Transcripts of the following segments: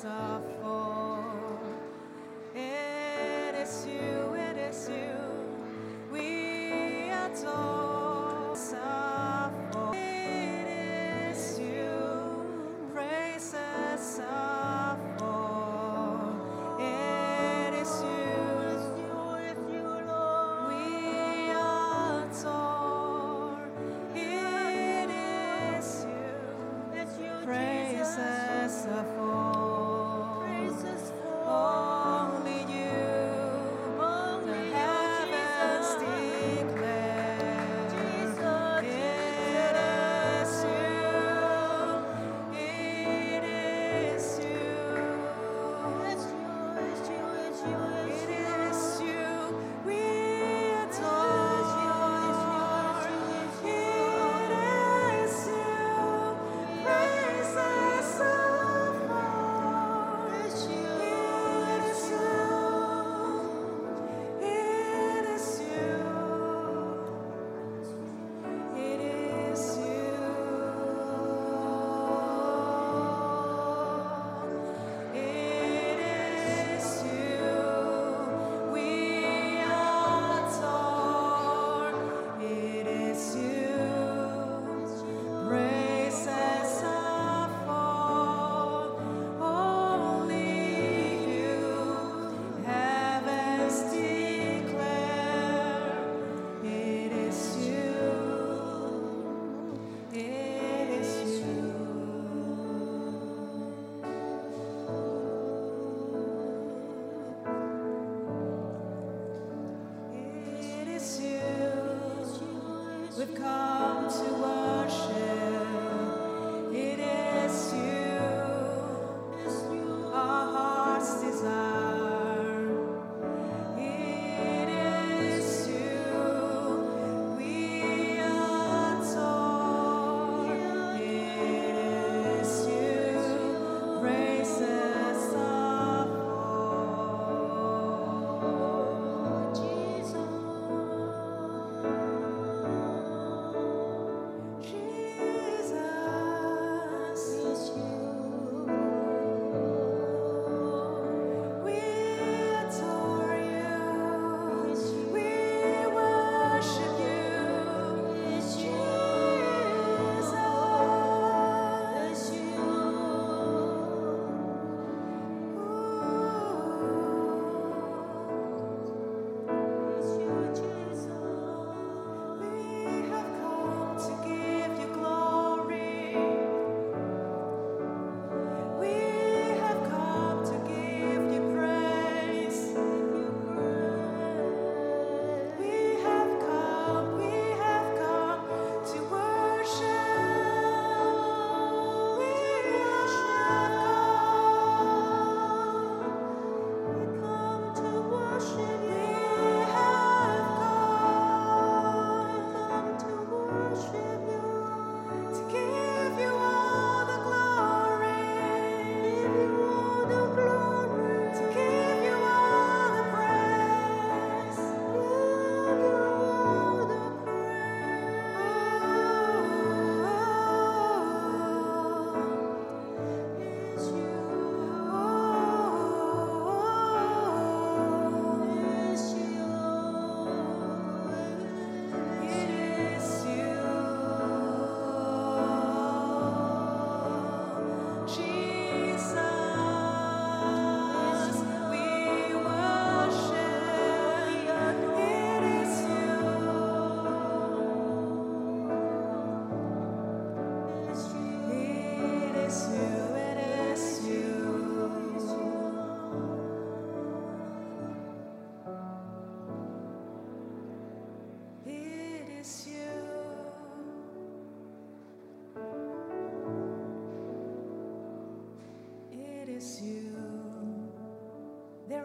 us.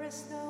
We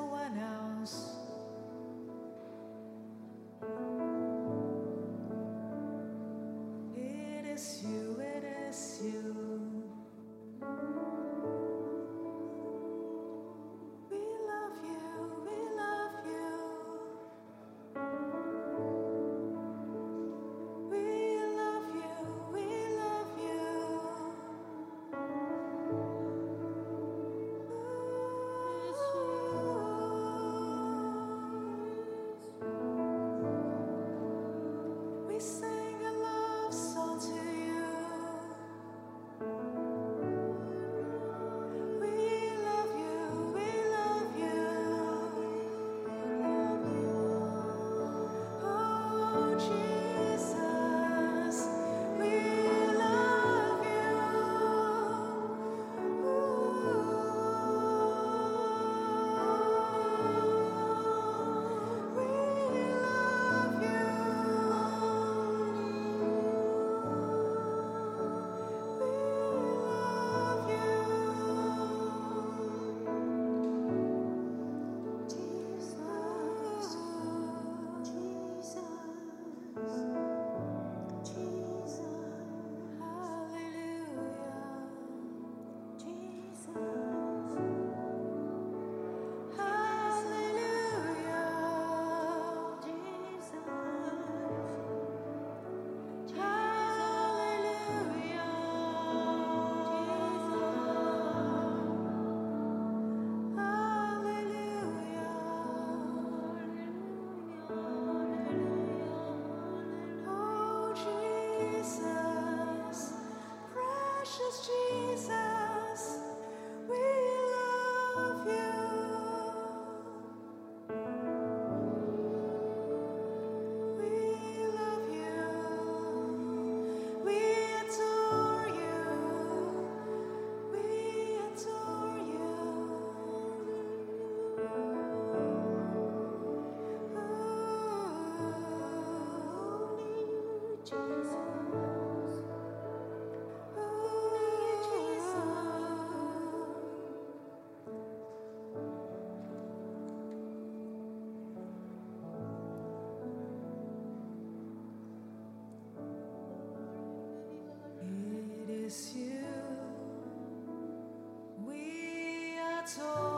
adore.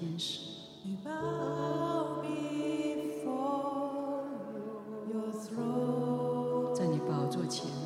天使。你把我在你宝座前。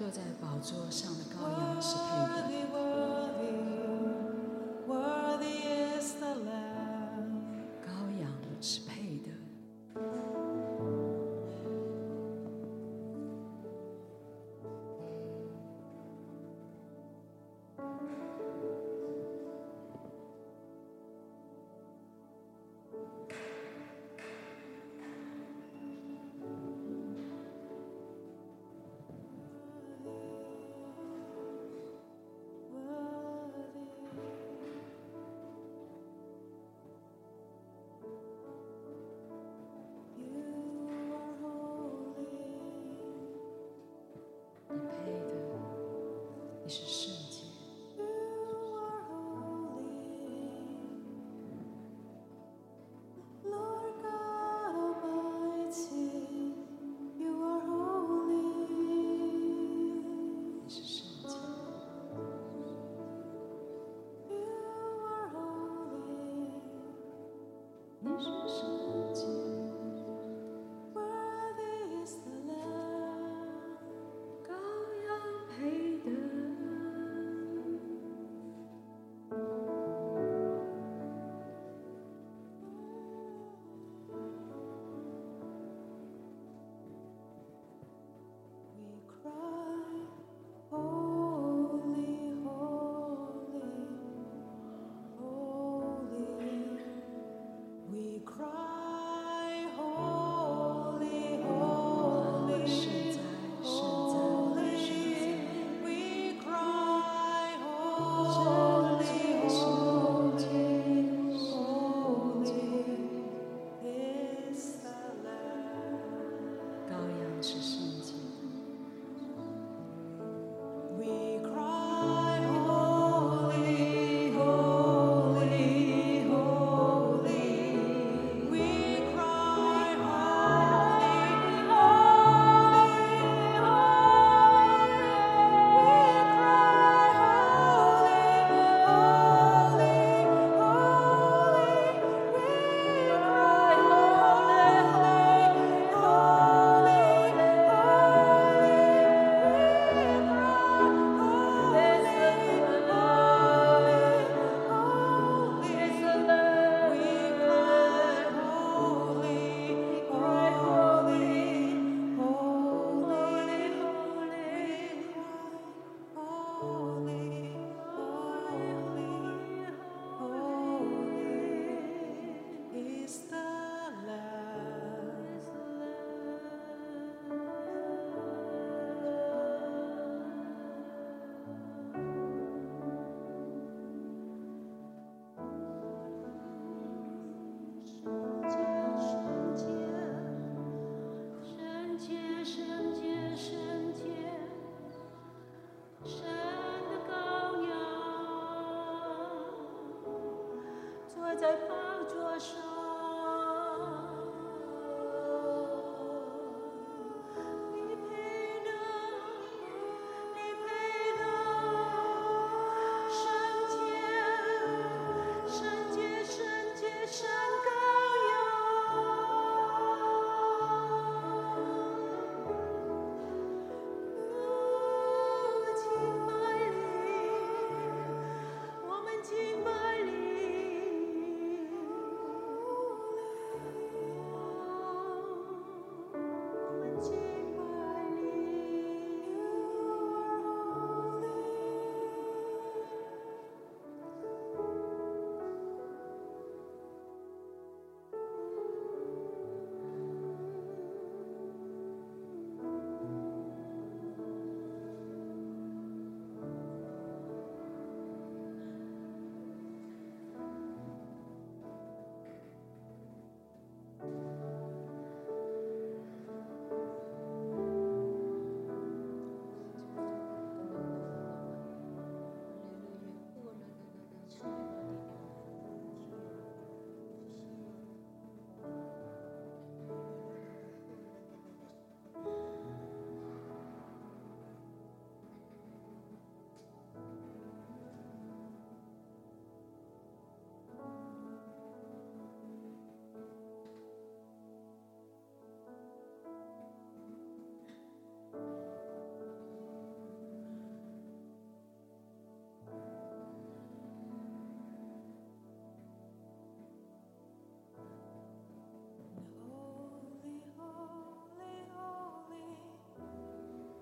坐在宝座上的羔羊是配的。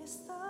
Is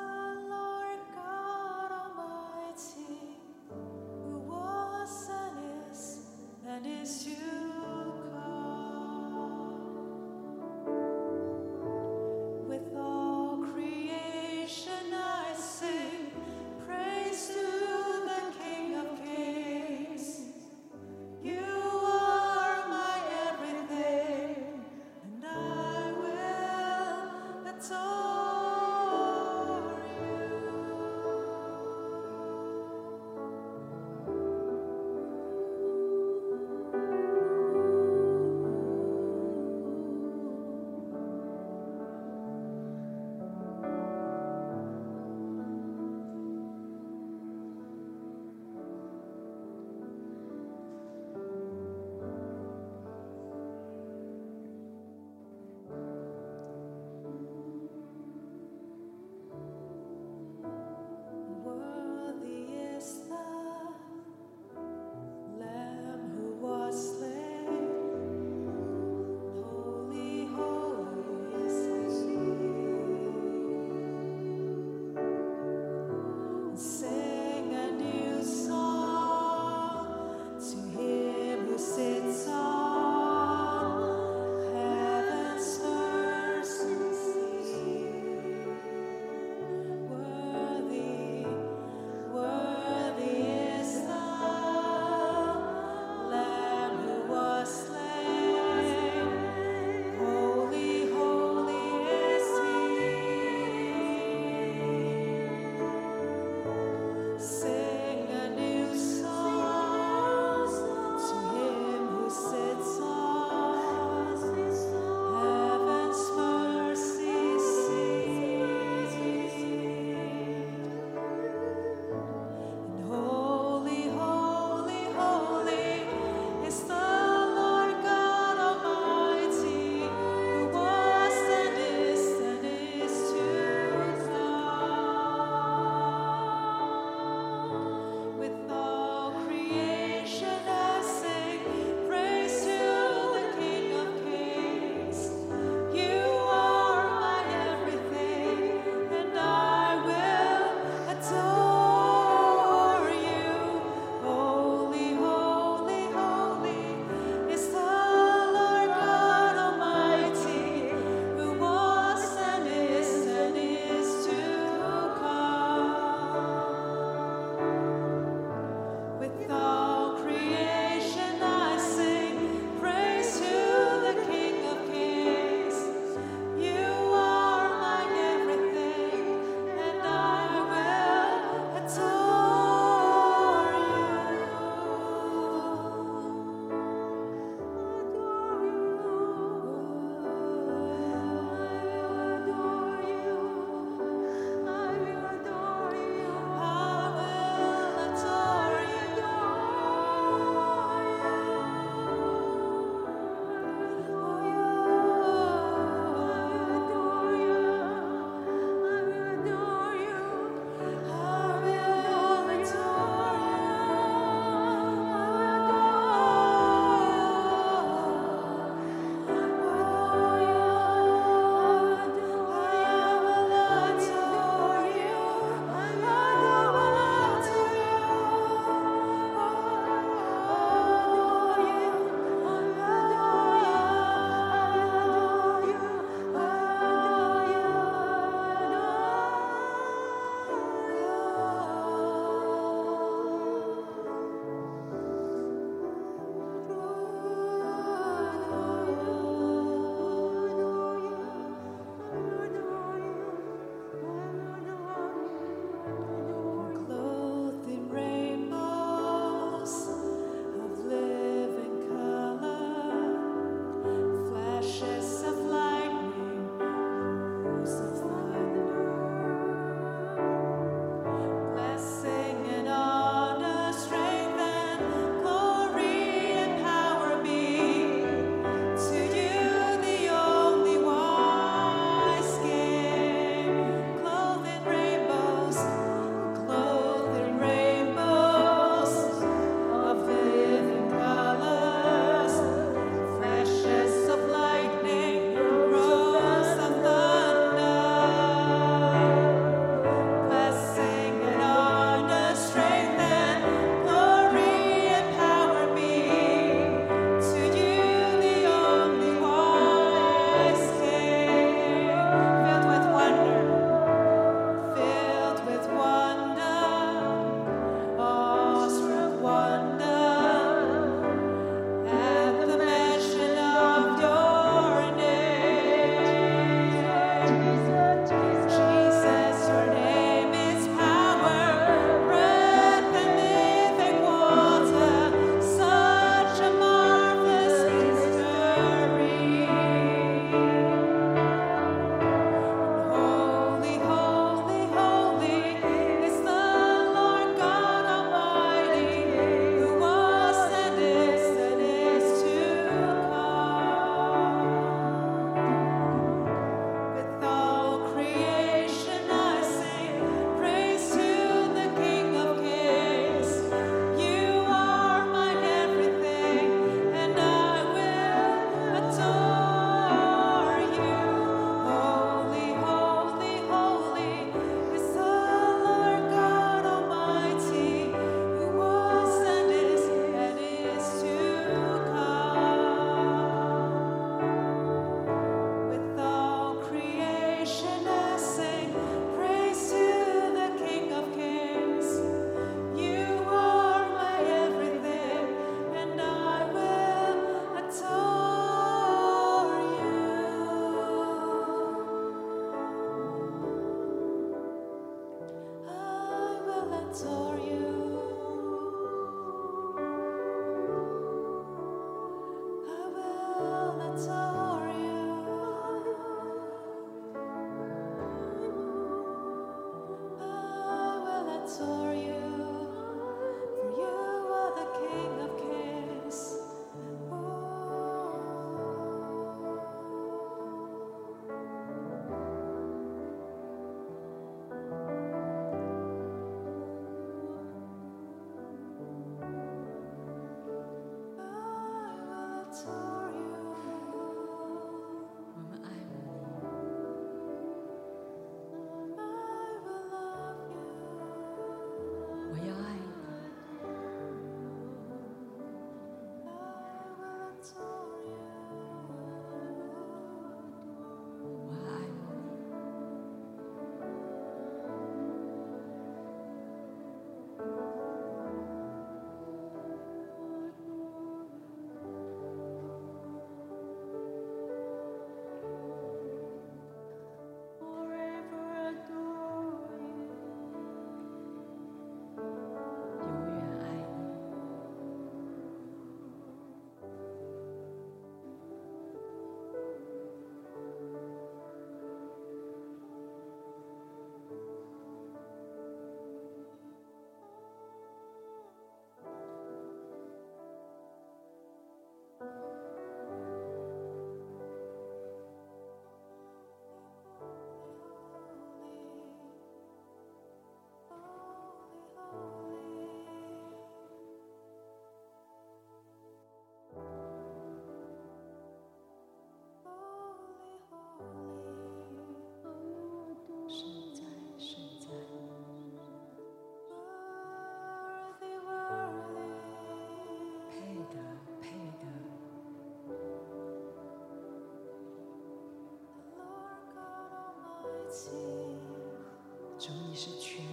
是全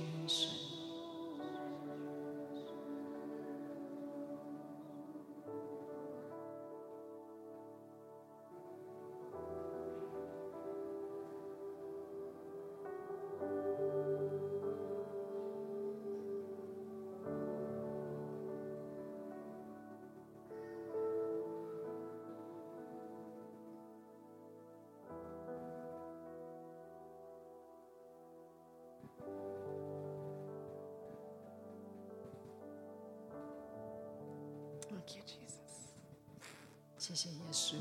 Thank you, Jesus. 谢谢耶稣，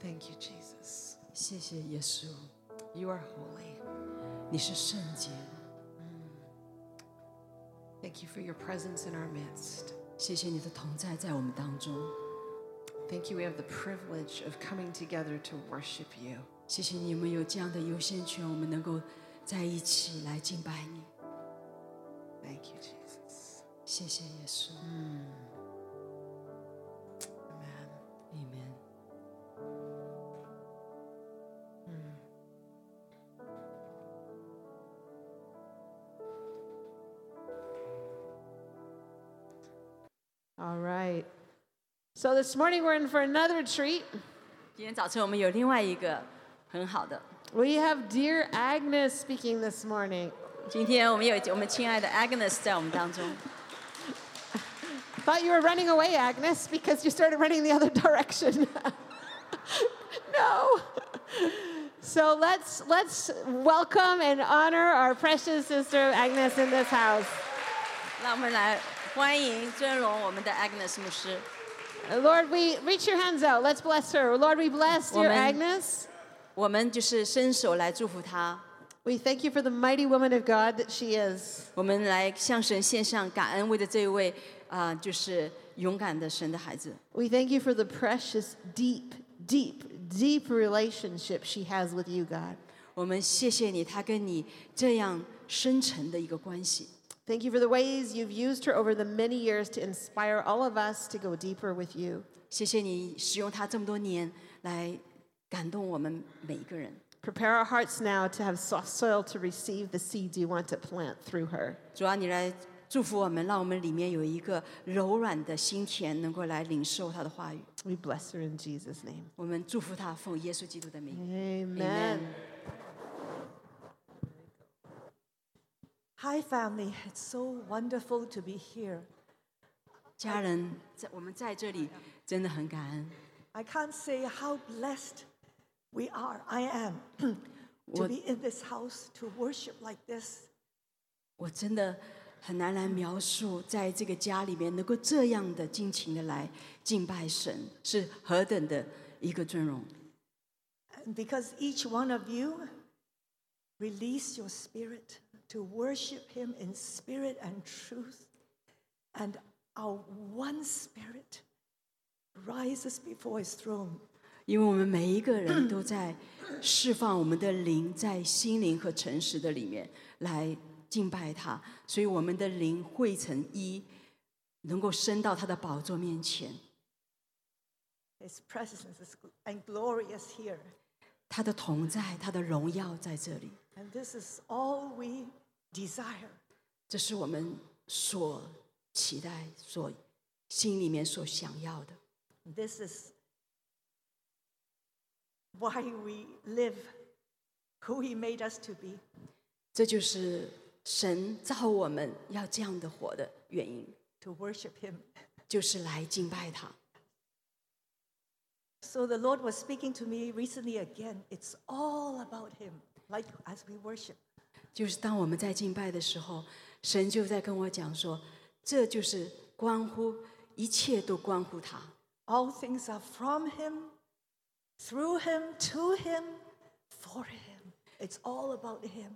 Thank you, Jesus. 谢谢耶稣， You are holy. 你是圣洁， Thank you for your presence in our midst. 谢谢你的同在在我们当中， Thank you, we have the privilege of coming together to worship you. 谢谢你们有这样的优先权，我们能够在一起来敬拜你， Thank you, Jesus. 谢谢耶稣， Amen. this morning we're in for another treat. 今天早晨我们有另外一个很好的， We have dear Agnes speaking this morning. 今天我们有我们亲爱的 Agnes 在我们当中。 Thought you were running away, Agnes, because you started running the other direction. no. So let's let's welcome and honor our precious sister Agnes in this house. 让我们来欢迎尊荣我们的 Agnes 牧师。 Uh, Lord, we reach your hands out. Let's bless her. Lord, we bless dear Woman. Agnes. 我们就是伸手来祝福她， We thank you for the mighty woman of God that she is. 我们来向神献上感恩，为的这一位啊、就是勇敢的神的孩子。 We thank you for the precious, deep, deep, deep relationship she has with you, God. 我们谢谢你，他跟你这样深沉的一个关系。 Thank you for the ways you've used her over the many years to inspire all of us to go deeper with you. 谢谢你使用他这么多年来感动我们每一个人。 Prepare our hearts now to have soft soil to receive the seeds you want to plant through her. 主要你来祝福我们，让我们里面有一个柔软的心田，能够来领受他的话语。 We bless her in Jesus' name. 我们祝福他，奉耶稣基督的名。 Amen. Amen Hi, family. It's so wonderful to be here. 家人，在我们在这里真的很感恩。 I can't say how blessed we are. I am to What- be in this house to worship like this. 我真的很难来描述，在这个家里面能够这样的尽情的来敬拜神，是何等的一个尊荣。 And because each one of you release your spirit to worship Him in spirit and truth, and our one spirit rises before His throne. 因为我们每一个人都在释放我们的灵，在心灵和诚实的里面来敬拜他，所以我们的灵汇成一，能够升到他的宝座面前。 His presence is gl- and glorious here. 他的同在，他的荣耀在这里， And this is all we desire. 这是我们所期待、所心里面所想要的。 This is why we live who He made us to be. 这就是神造我们要这样的活的原因， to worship him. 就是来敬拜他。 So the Lord was speaking to me recently again. It's all about him, like as we worship. 就是当我们在敬拜的时候，神就在跟我讲说，这就是关乎一切都关乎他，All things are from him, through him, to him, for him. It's all about him.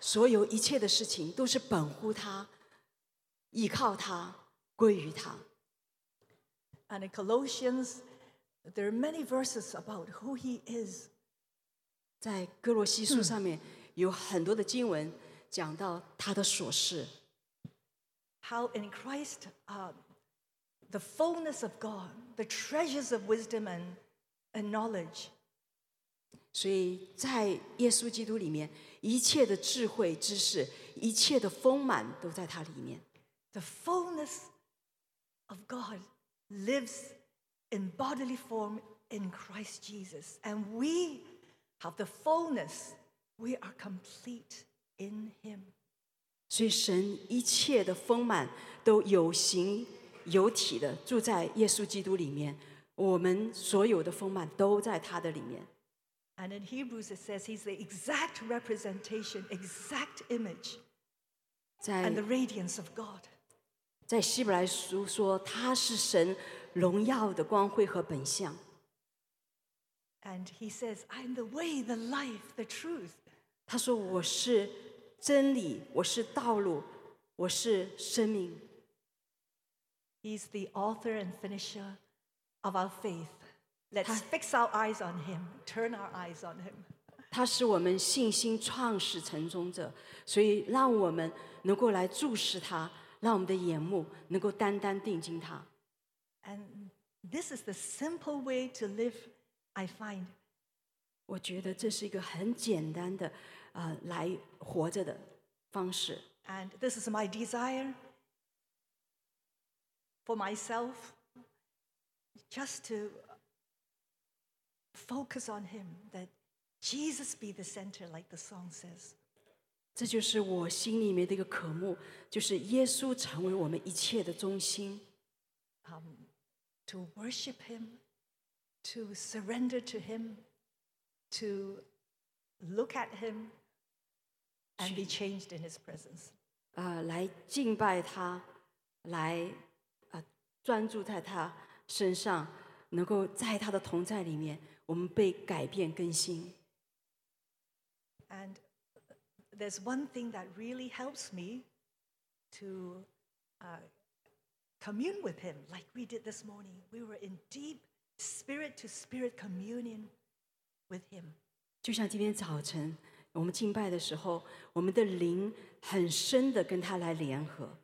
所有一切的事情都是本乎他，依靠他，归于他。And in Colossians, there are many verses about who he is. 在哥罗西书上面有很多的经文讲到他的所事， How in Christ, uh, the fullness of God, the treasures of wisdom and, and knowledge, 所以在耶稣基督里面，一切的智慧、知识、一切的丰满都在他里面。 The fullness of God lives in bodily form in Christ Jesus. And we have the fullness, we are complete in Him. 所以神一切的丰满都有形有体的住在耶稣基督里面，我们所有的丰满都在他的里面。 And in Hebrews, it says He's the exact representation, exact image, 在 and the radiance of God. 在希伯来书说，他是神荣耀的光辉和本相。 And He says, I'm the way, the life, the truth. 他说：“我是真理，我是道路，我是生命。He's the author and finisher of our faith. Let's fix our eyes on Him, turn our eyes on Him. 他是我们信心创始成终者，所以让我们能够来注视他，让我们的眼目能够单单定睛他。And this is the simple way to live, I find. 我觉得这是一个很简单的，呃，来活着的方式。 And this is my desire for myself just to focus on Him, that Jesus be the center, like the song says. 这就是我心里面的一个渴慕，就是耶稣成为我们一切的中心， Um, to worship Him, to surrender to Him, to look at Him, and be changed in His presence. 呃，来敬拜他，来呃专注在他身上，能够在他的同在里面，我们被改变更新。 And there's one thing that really helps me to uh, commune with Him, like we did this morning. We were in deep spirit to spirit communion with Him. 就像今天早晨 我们敬拜的时候，我们的灵很深的跟他来联合。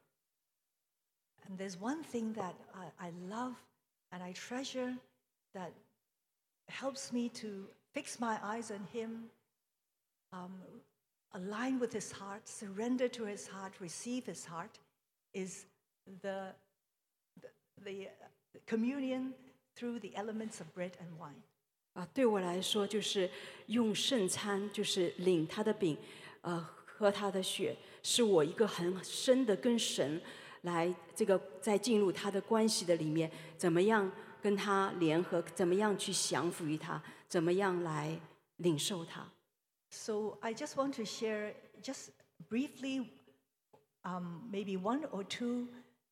And there's one thing that I, I love and I treasure that helps me to fix my eyes on Him, um, align with His heart, surrender to His heart, receive His heart, is the, the, the uh, communion through the elements of bread and wine. 啊，对我来说就是用圣餐，就是领他的饼，呃，喝他的血，是我一个很深的跟神来这个在进入他的关系的里面，怎么样跟他联合，怎么样去降服于他，怎么样来领受他。So I just want to share, just briefly, um, maybe one or two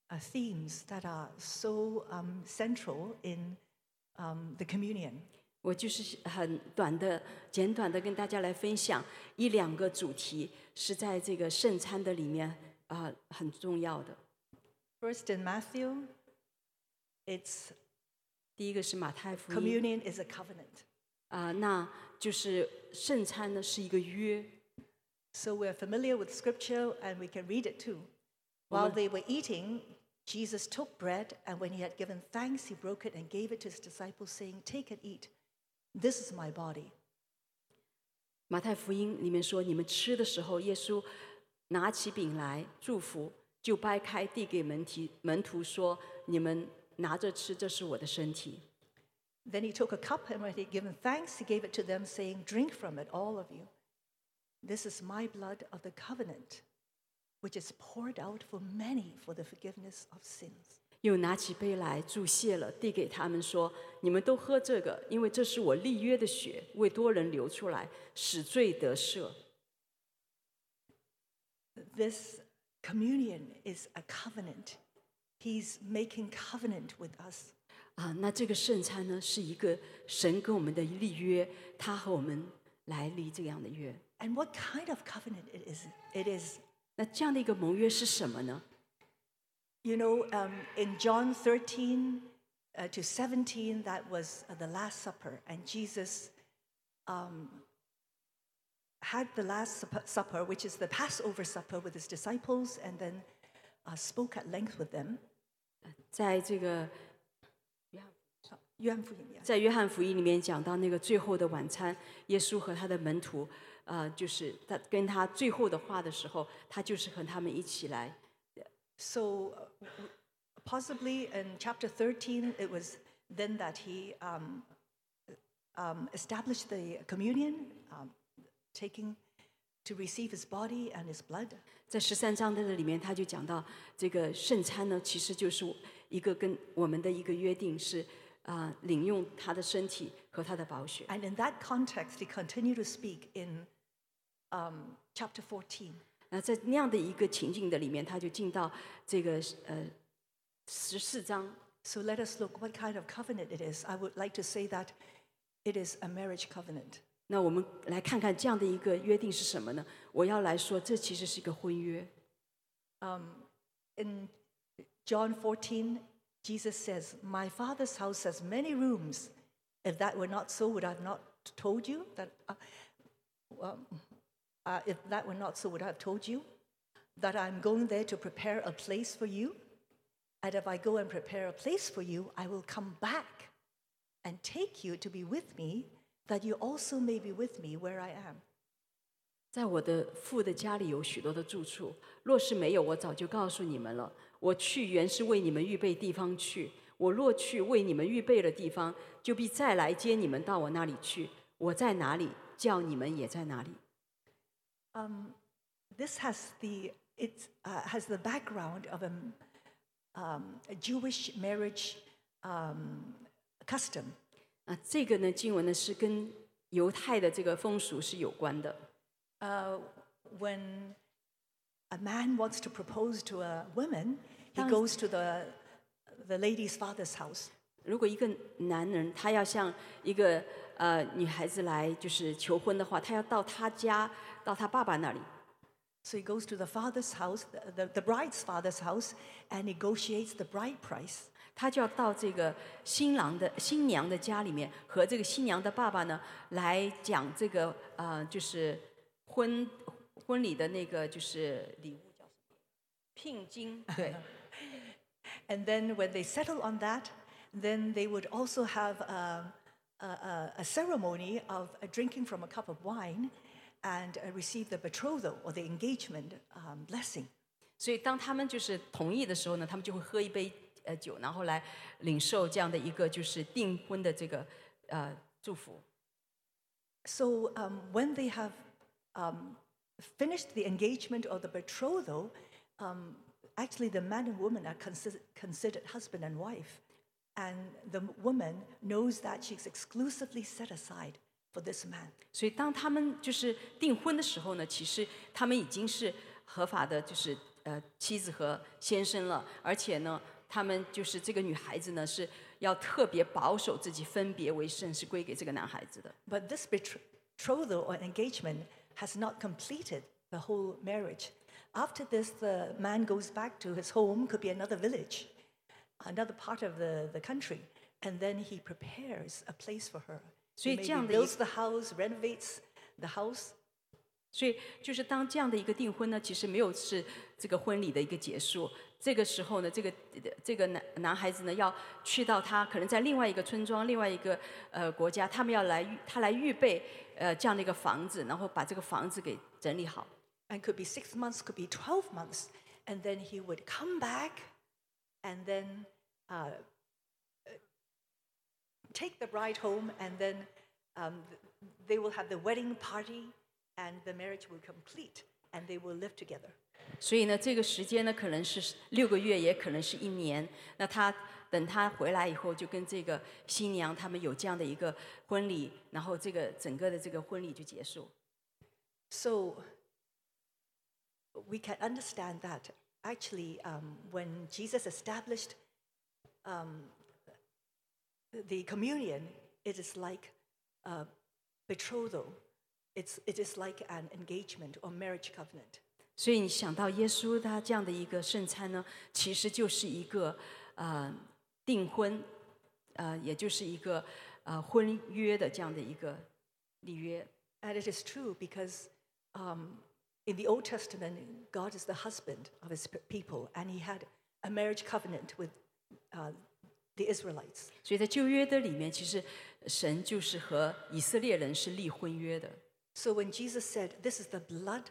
uh, themes that are so um, central in um, the communion. 我就是很短的、简短的跟大家来分享一两个主题，是在这个圣餐的里面啊、很重要的。 First, in Matthew, it's 第一个是马太福音 communion is a covenant. 啊、那就是圣餐呢是一个约。 So we're familiar with scripture and we can read it too. While they were eating, Jesus took bread and when he had given thanks, he broke it and gave it to his disciples, saying, Take and eat. This is my body. 马太福音里面说，你们吃的时候，耶稣拿起饼来祝福，就掰开递给门提门徒说：“你们拿着吃，这是我的身体。 Then he took a cup, and when he had given thanks, he gave it to them, saying, Drink from it, all of you. This is my blood of the covenant, which is poured out for many for the forgiveness of sins. ” 又拿起杯来祝谢了，递给他们说：“你们都喝这个，因为这是我立约的血，为多人流出来，使罪得赦。This communion is a covenant. He's making covenant with us. ”啊，那这个圣餐呢，是一个神跟我们的立约，他和我们来立这样的约。And what kind of covenant it is? It is, 那这样的一个盟约是什么呢？you know, um, in John 13 uh, to 17, that was uh, the Last Supper, and Jesus um, had the Last Supper, Supper, which is the Passover supper, with his disciples, and then uh, spoke at length with them. 在这个约翰福音, yeah. 在约翰福音里面讲到那个最后的晚餐，耶稣和他的门徒，呃，就是他跟他最后的话的时候，他就是和他们一起来。 So, uh, w- possibly in chapter 13, it was then that he um, um, established the communion, um, taking to receive his body and his blood. 在十三章的里面，他就讲到这个圣餐呢，其实就是一个跟我们的一个约定是，啊、领用他的身体和他的宝血。 And in that context, he continued to speak in um, chapter 14. 那在那样的一个情境的里面，他就进到这个呃十四章。 So let us look what kind of covenant it is. I would like to say that it is a marriage covenant. 那我们来看看这样的一个约定是什么呢？我要来说，这其实是一个婚约。 In John 14, Jesus says, My Father's house has many rooms. If that were not so, would I have not told you that? Uh, um, uh, if that were not so, would I have told you that I'm going there to prepare a place for you? And if I go and prepare a place for you, I will come back and take you to be with me, that you also may be with me where I am. 在我的父的家里有许多的住处，若是没有，我早就告诉你们了。我去原是为你们预备地方去。我若去为你们预备了地方，就必再来接你们到我那里去。我在哪里，叫你们也在哪里。 This has the, it uh, has the background of a, um, a Jewish marriage um, custom. 啊，这个呢，经文呢是跟犹太的这个风俗是有关的。 Uh, when a man wants to propose to a woman, he goes to the, the lady's father's house. 如果一个男人他要向一个呃女孩子来就是求婚的话，他要到他家，到他爸爸那里。So he goes to the father's house, the, bride's father's house, and negotiates the bride price. 他就要到这个新郎的新娘的家里面，和这个新娘的爸爸呢来讲这个呃，就是婚婚礼的那个就是礼物叫什么？聘金。对，And then when they settle on that, then they would also have a, a, a, a ceremony of uh, drinking from a cup of wine and uh, receive the betrothal or the engagement um, blessing. 所以当他们就是同意的时候呢，他们就会喝一杯呃酒，然后来领受这样的一个就是订婚的这个呃祝福。 So um, when they have um, finished the engagement or the betrothal, um, actually the man and woman are considered, considered husband and wife. And the woman knows that she's exclusively set aside for this man. 所以当他们就是订婚的时候呢，其实他们已经是合法的，就是呃妻子和先生了，而且呢，他们就是这个女孩子呢是要特别保守自己，分别为圣，是归给这个男孩子的。 But this betrothal or engagement has not completed the whole marriage. After this, the man goes back to his home, could be another village, another part of the, the country, and then he prepares a place for her. 所 He 以 maybe 这样的一- builds the house, renovates the house, 所以就是当这样的一个订婚呢，其实没有是这个婚礼的一个结束。这个时候呢，这个这个男男孩子呢要去到他可能在另外一个村庄、另外一个呃国家，他们要来预他来预备呃这样的一个房子，然后把这个房子给整理好。 and could be six months, could be 12 months. And then he would come back and then uh, take the bride home, and then um, th- they will have the wedding party, and the marriage will complete, and they will live together. 所以呢，这个时间呢可能是六个月，也可能是一年。那他等他回来以后，就跟这个新娘他们有这样的一个婚礼，然后这个整个的这个婚礼就结束。 So we can understand that actually, um, when Jesus established um, the communion, it is like a betrothal. It's, it is like an engagement or marriage covenant. 所以你想到耶稣他这样的一个圣餐呢，其实就是一个呃订婚，呃，也就是一个呃婚约的这样的一个立约。 And it is true because um, in the Old Testament, God is the husband of his pe- people, and he had a marriage covenant with uh, the Israelites. 所以在旧约的里面，其实神就是和以色列人是立婚约的。 So when Jesus said, This is the blood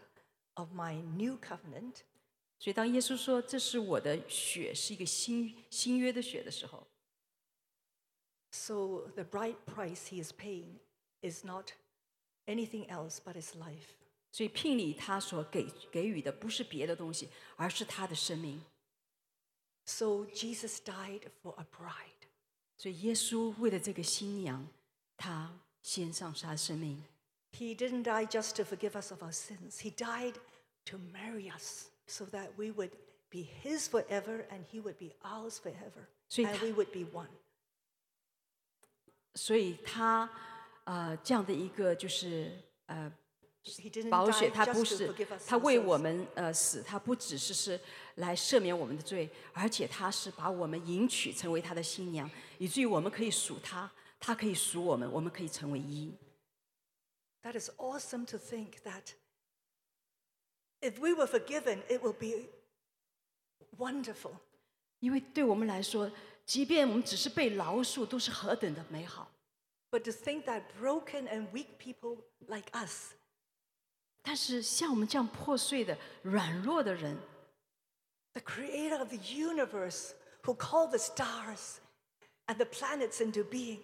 of my new covenant, 所以当耶稣说这是我的血，是一个新新约的血的时候， so the bride price he is paying is not anything else but his life. 所以聘礼他所给给予的不是别的东西，而是他的生命。So Jesus died for a bride. 所以耶稣为了这个新娘，他献上他的生命。He didn't die just to forgive us of our sins, he died to marry us so that we would be his forever and he would be ours forever. And we would be one. 所以他呃这样的一个就是呃保险，他不是他为我们呃死，他不只是是来赦免我们的罪，而且他是把我们迎娶成为他的新娘，以至于我们可以属他，他可以属我们，我们可以成为一。That is awesome to think that if we were forgiven, it will be wonderful. 因为对我们来说，即便我们只是被饶恕，都是何等的美好。But to think that broken and weak people like us 但是像我们这样破碎的、软弱的人， the creator of the universe who called the stars and the planets into being,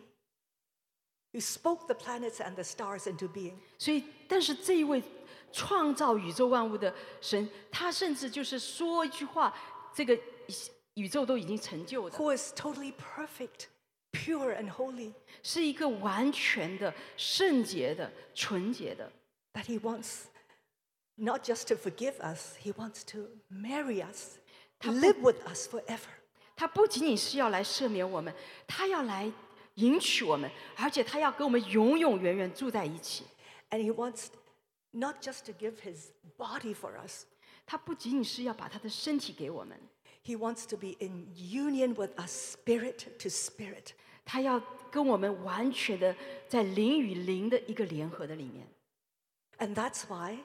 who spoke the planets and the stars into being, 所以，但是这一位创造宇宙万物的神，他甚至就是说一句话，这个宇宙都已经成就的， who is totally perfect, pure, and holy, 是一个完全的、圣洁的、纯洁的。 that he wants not just to forgive us, he wants to marry us, live with us forever. 他不仅仅是要来赦免我们，他要来迎娶我们，而且他要跟我们永永远远住在一起。 And he wants not just to give his body for us, 他不仅仅是要把他的身体给我们， he wants to be in union with us, spirit to spirit. 他要跟我们完全的在灵与灵的一个联合的里面。 And that's why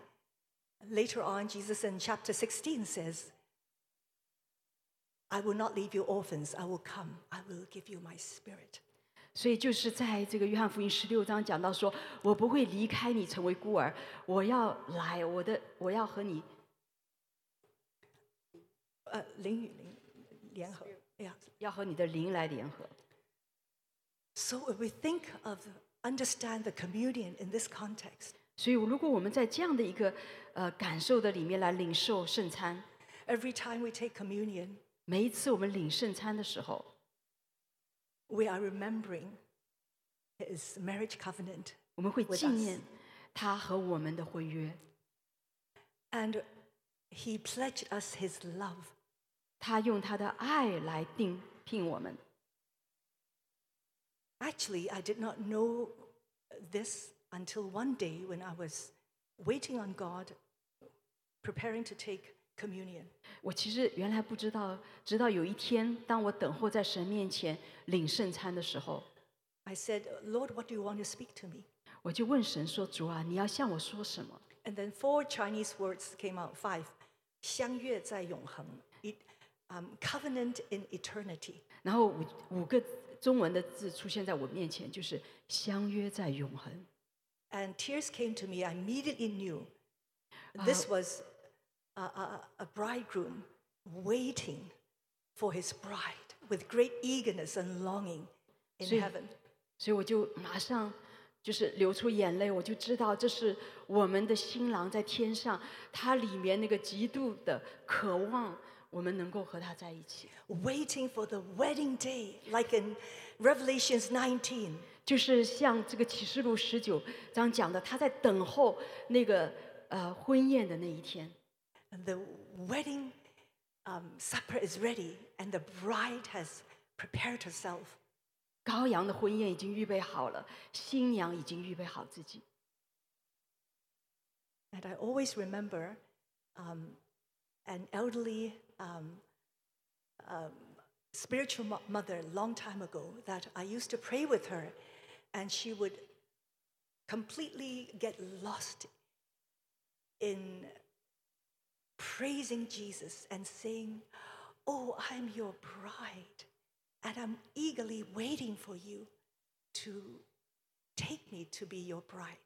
later on, Jesus in chapter 16 says, I will not leave you orphans, I will come, I will give you my spirit. 所以就是在这个约翰福音十六章讲到说，我不会离开你成为孤儿，我要来，我的我要和你 Uh, 灵与灵联合. Yeah. 要和你的灵来联合。 So if we think of, understand the communion in this context, 所以，如果我们在这样的一个 呃感受的里面来领受圣餐， Every time we take communion, 每一次我们领圣餐的时候， we are remembering his marriage covenant. 我们会 With 纪 us 念他和我们的婚约， And he pledged us his love. 他用他的爱来定聘我们。 Actually, I did not know this until one day when I was waiting on God, preparing to take communion. 我其实原来不知道，直到有一天，当我等候在神面前领圣餐的时候， I said, Lord, what do you want to speak to me? 我就问神说：“主啊，你要向我说什么 And then four Chinese words came out. Five. 相约在永恒. It, um, covenant in eternity.？” 然后五五个中文的字出现在我面前，就是“相约在永恒 And tears came to me. I immediately knew this was a, a, a bridegroom waiting for his bride with great eagerness and longing in So- heaven. ”，所以我就马上就是流出眼泪，我就知道这是我们的新郎在天上，他里面那个极度的渴望，我们能够和他在一起。 Waiting for the wedding day, like in Revelations 19. 就是像这个启示录十九章讲的，他在等候那个呃婚宴的那一天。 And the wedding um, supper is ready, and the bride has prepared herself. 羔羊的婚宴已经预备好了，新娘已经预备好自己。 And I always remember um, an elderly um, um, spiritual mo- mother long time ago that I used to pray with her, and she would completely get lost in praising Jesus and saying, Oh, I'm your bride, and I'm eagerly waiting for you to take me to be your bride.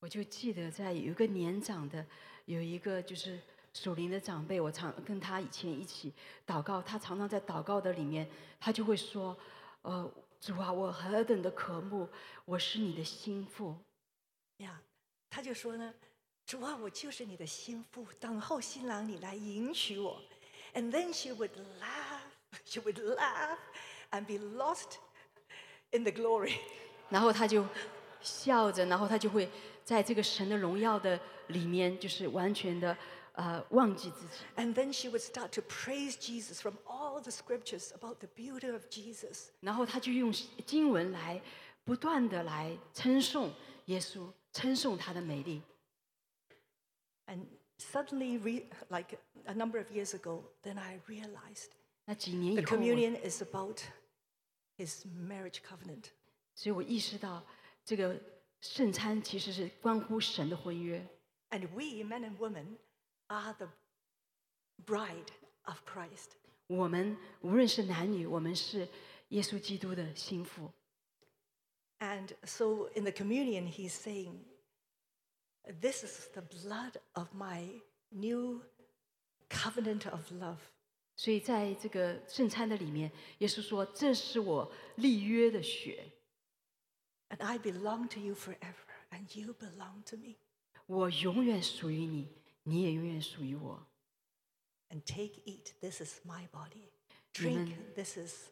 我就记得在有一个年长的，有一个就是属灵的长辈，我常跟他以前一起祷告，他常常在祷告的里面，他就会说：“呃，主啊，我何等的渴慕，我是你的新妇。”呀，他就说呢，主啊，我就是你的心腹，等候新郎你来迎娶我。And then she would laugh, she would laugh and be lost in the glory. ”然后她就笑着，然后她就会在这个神的荣耀的里面，就是完全的呃忘记自己。And then she would start to praise Jesus from all the scriptures about the beauty of Jesus. 然后她就用经文来不断的来称颂耶稣，称颂他的美丽。And suddenly, re- like a number of years ago, then I realized the communion is about his marriage covenant. And we men and women are the bride of Christ. 我们无论是男女，我们是耶稣基督的新妇。And so in the communion, he's saying This is the blood of my new covenant of love. 所以在这个圣餐的里面，耶稣说：“这是我立约的血， And I belong to you forever, and you belong to me. 我永远属于你，你也永远属于我。 And take, eat, this is my body. Drink, Amen. this is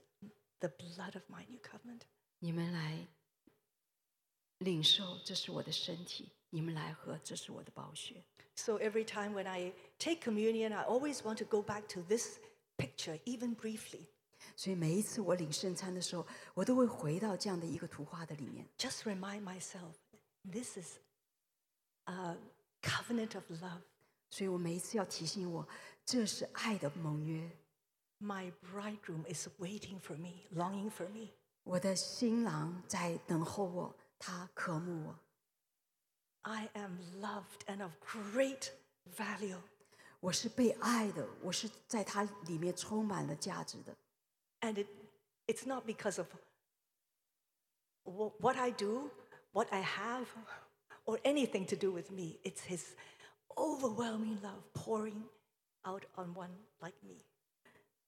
the blood of my new covenant. 你们来 领受，这是我的身体；你们来喝，这是我的宝血。” So every time when I take communion, I always want to go back to this picture, even briefly. 所以每一次我领圣餐的时候，我都会回到这样的一个图画的里面，Just remind myself, this is a covenant of love. 所以我每一次要提醒我，这是爱的盟约。My bridegroom is waiting for me, longing for me. 我的新郎在等候我，他渴慕我。 I am loved and of great value. 我是被爱的，我是在他里面充满了价值的。 And it, it's not because of wh- what I do, what I have, or anything to do with me. It's His overwhelming love pouring out on one like me.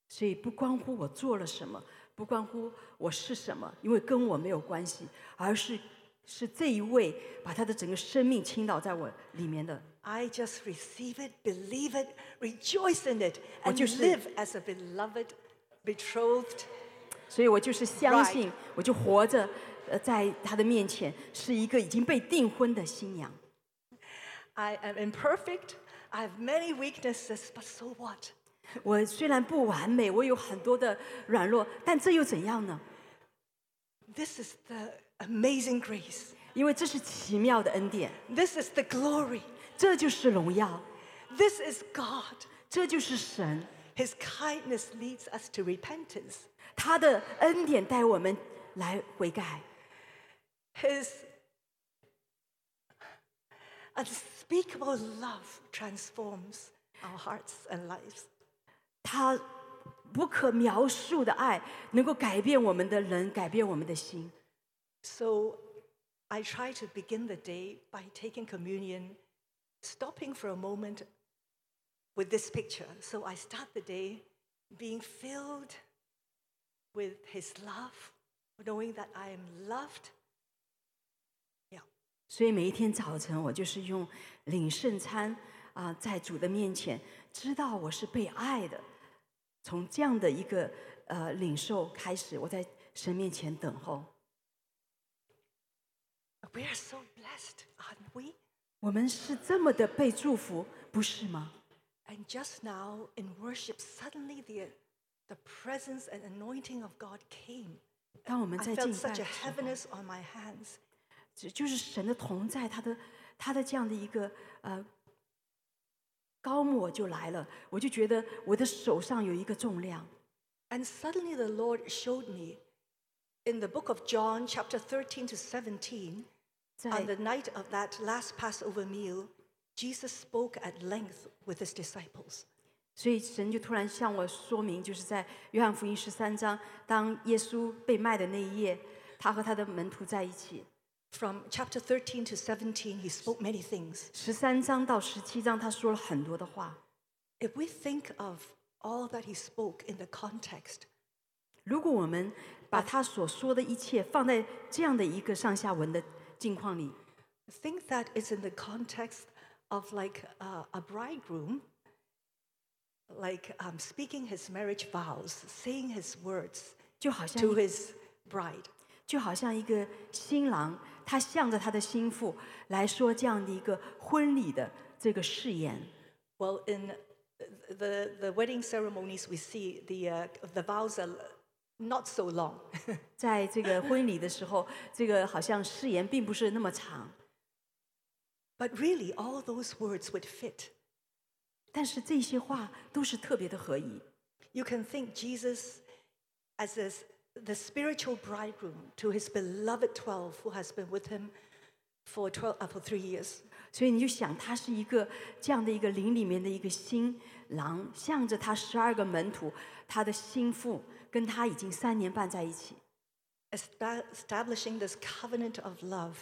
所以不关乎我做了什么，不关乎我是什么，因为跟我没有关系，而是 是这一位把他的整个生命倾倒在我里面的。 I just receive it, believe it, rejoice in it, and 就是 live as a beloved, betrothed. 所以我就是相信，我就活着，呃，在他的面前是一个已经被订婚的新娘。 I am imperfect. I have many weaknesses, but so what? 我虽然不完美，我有很多的软弱，但这又怎样呢？ This is the amazing grace. 因为这是奇妙的恩典， This is the glory. 这就是荣耀， This is God. 这就是神， His kindness leads us to repentance. 他的恩典带我们来悔改， His unspeakable love transforms our hearts and lives. 他不可描述的爱能够改变我们的人，改变我们的心。 So I try to begin the day by taking communion, stopping for a moment with this picture. So I start the day being filled with His love, knowing that I am loved. Yeah. 所以每一天早晨，我就是用领圣餐啊、在主的面前，知道我是被爱的。从这样的一个呃领受开始，我在神面前等候。 We are so blessed, aren't we? 我们是这么的被祝福，不是吗？ And just now in worship, suddenly the, the presence and anointing of God came. 当我们 I 在 felt 敬拜 such 的 a 时候， heaviness on my hands. 就就是神的同在，他的他的这样的一个呃高抹就来了，我就觉得我的手上有一个重量。 And suddenly the Lord showed me in the book of John, chapter 13 to 17, 在 on the night of that last Passover meal, Jesus spoke at length with his disciples. 所以神就突然向我说明，就是在约翰福音十三章，当耶稣被卖的那一夜，他和他的门徒在一起。 From chapter 13 to 17, he spoke many things. 十三章到十七章，他说了很多的话。 If we think of all that he spoke in the context, 如果我们 把他所说的一切放在这样的一个上下文的境况里。Think that it's in the context of like uh, a bridegroom, like um, speaking his marriage vows, saying his words 就好像 to his bride. 就好像一个新郎，他向着他的新妇来说这样的一个婚礼的这个誓言。Well, in the the wedding ceremonies, we see the uh, the vows are not so long. 在这个婚礼的时候，这个好像誓言并不是那么长， but really, all those words would fit. 但是这些话都是特别的合宜。 You can think Jesus as this, the spiritual bridegroom to his beloved 12 who has been with him for, 12, uh, for three years. 所以你就想，他是一个这样的一个灵里面的一个新郎，向着他十二个门徒，他的心腹 跟他已经三年半在一起， esta- establishing this covenant of love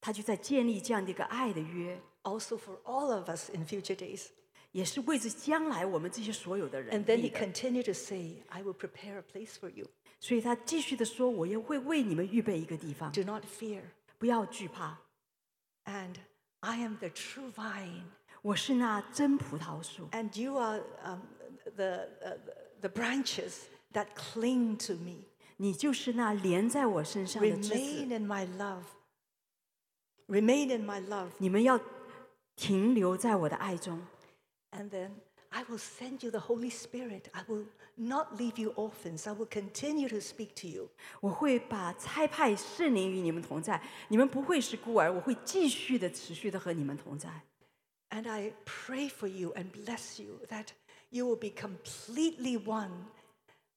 他就在建立这样的一个爱的约， also for all of us in future days. 也是为着将来我们这些所有的人 And then 立 he 的。 continued to say, I will prepare a place for you. 所以他继续的说：“我也会为你们预备一个地方， Do not fear. 不要惧怕， And I am the true vine, 我是那真葡萄树， and you are um, the, uh, the branches that cling to me. 你就是那连在我身上的枝子。 Remain in my love. Remain in my love. 你们要停留在我的爱中， And then I will send you the Holy Spirit. I will not leave you orphans. I will continue to speak to you. 我会把差派圣灵与你们同在，你们不会是孤儿，我会继续的、持续的和你们同在。 And I pray for you and bless you that you will be completely one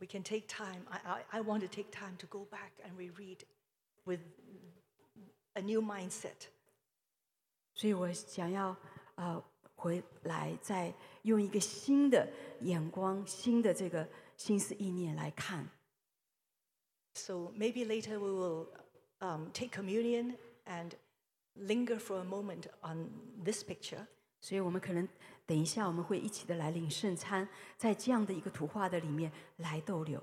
We can take time. I, I, I want to take time to go back and reread with a new mindset. 所以我想要呃回来，再用一个新的眼光、新的这个心思意念来看。 So maybe later we will um, take communion and linger for a moment on this picture. 所以我们可能 等一下我们会一起的来领圣餐，在这样的一个图画的里面来逗留。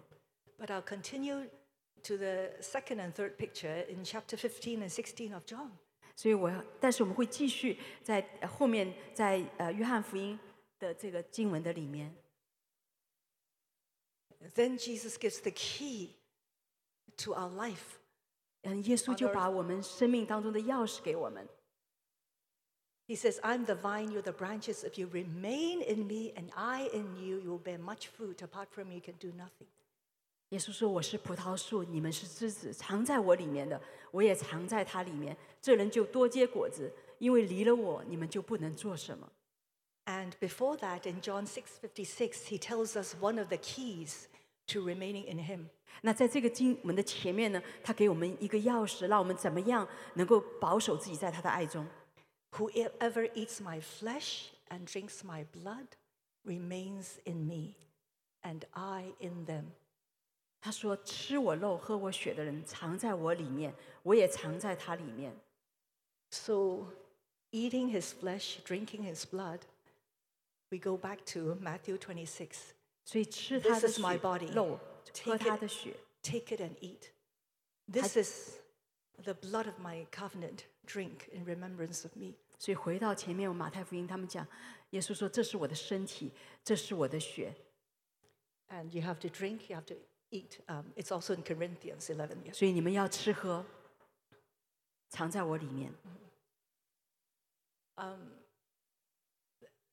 But I'll continue to the second and third picture in chapter 15 and 16 of John. 所以我要，但是我们会继续在呃后面在呃约翰福音的这个经文的里面， Then Jesus gives the key to our life. 嗯，耶稣就 Father- 把我们生命当中的钥匙给我们。 He says, I'm the vine, you're the branches. If you remain in me and I in you, you will bear much fruit. Apart from me, you can do nothing. 耶稣说：“我是葡萄树，你们是枝子，藏在我里面的，我也藏在他里面。这人就多结果子，因为离了我，你们就不能做什么。 And before that, in John 6:56, he tells us one of the keys to remaining in him. 那在这个经文的前面呢，他给我们一个钥匙，让我们怎么样能够保守自己在他的爱中。 Whoever eats my flesh and drinks my blood remains in me, and I in them. 他说：“吃我肉、喝我血的人，藏在我里面，我也藏在他里面。 So, eating his flesh, drinking his blood, we go back to Matthew 26. 所以吃他 This 的 is my 血 body. 肉，喝 Take 他 it. 的血。 Take it and eat. This is the blood of my covenant. Drink in remembrance of me. 所以回到前面，我马太福音他们讲，耶稣说：‘这是我的身体，这是我的血。 And you have to drink, you have to eat. Um, it's also in Corinthians 11. Yes. 所以你们要吃喝，藏在我里面。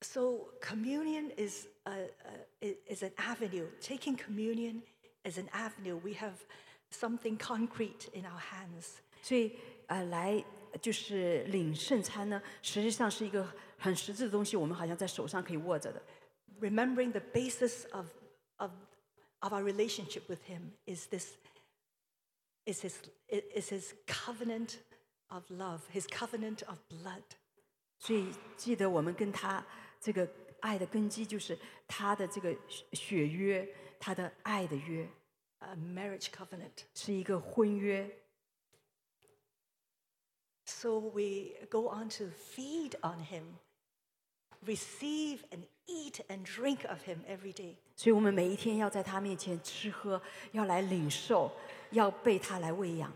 So communion is, a, a, i- is an avenue. Taking communion is an avenue. We have something concrete in our hands. 所以呃，来 就是领圣餐呢，实际上是一个很实质的东西，我们好像在手上可以握着的。Remembering the basis of, of, of our relationship with Him is this is his, is his covenant of love, His covenant of blood. 所以记得我们跟他这个爱的根基，就是他的这个血血约，他的爱的约，a marriage covenant. 是一个婚约。So we go on to feed on him, receive and eat and drink of him every day. 所以我们每一天要在他面前吃喝，要来领受，要被他来喂养。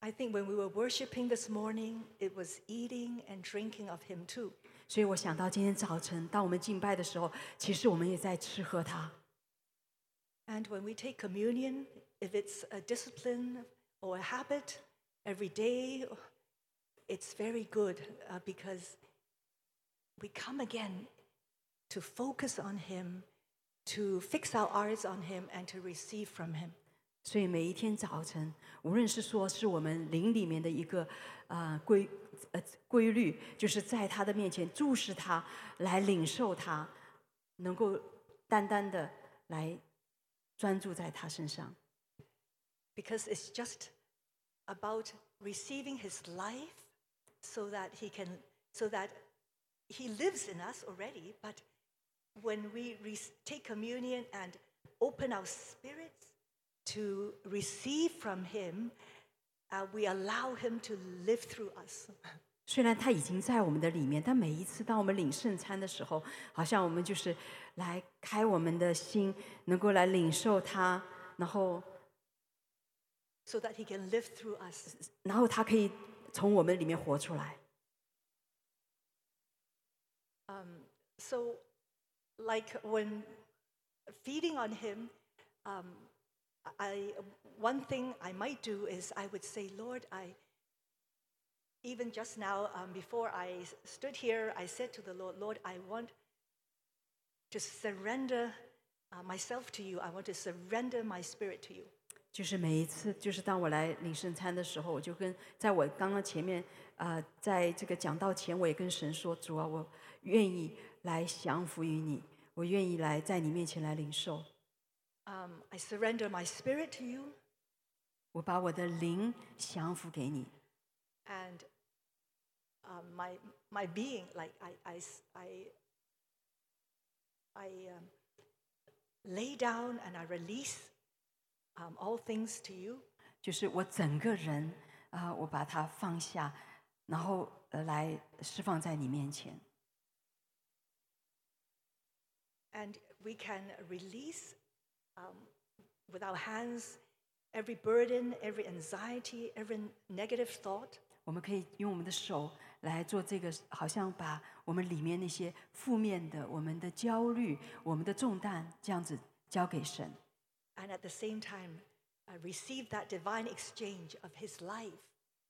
I think when we were worshiping this morning, it was eating and drinking of him too. 所以我想到今天早晨，当我们敬拜的时候，其实我们也在吃喝它。 And when we take communion, if it's a discipline or a habit every day, it's very good uh, because we come again to focus on him, to fix our eyes on him, and to receive from him. 所以每一天早晨，无论是说是我们灵里面的一个呃规呃规律，就是在他的面前注视他，来领受他，能够单单的来专注在他身上。 because it's just about receiving his life so that he can so that he lives in us already but when we re- take communion and open our spirits to receive from him uh, we allow him to live through us 虽然他已经在我们的里面，但每一次当我们领圣餐的时候，好像我们就是来开我们的心，能够来领受他，然后 so that he can live through us 然后他可以 从我们里面活出来。 So, like when feeding on him, um, I one thing I might do is I would say, Lord, I. Even just now, um, before I s- stood here, I said to the Lord, Lord, I want to surrender uh, myself to you. I want to surrender my spirit to you. 就是每一次，就是当我来领圣餐的时候，我就跟，在我刚刚前面呃，在这个讲到前，我也跟神说，主啊，我愿意来降服于你，我愿意来，在你面前来领受。um，I surrender my spirit to you，我把我的灵降服给你。and um，my my being like i i s i i lay down and i release。um, all things to you. 就是我整个人啊、我把它放下，然后呃来释放在你面前。 And we can release um, with our hands every burden, every anxiety, every negative thought. 我们可以用我们的手来做这个，好像把我们里面那些负面的、我们的焦虑、我们的重担，这样子交给神。 And at the same time, uh, receive that divine exchange of His life.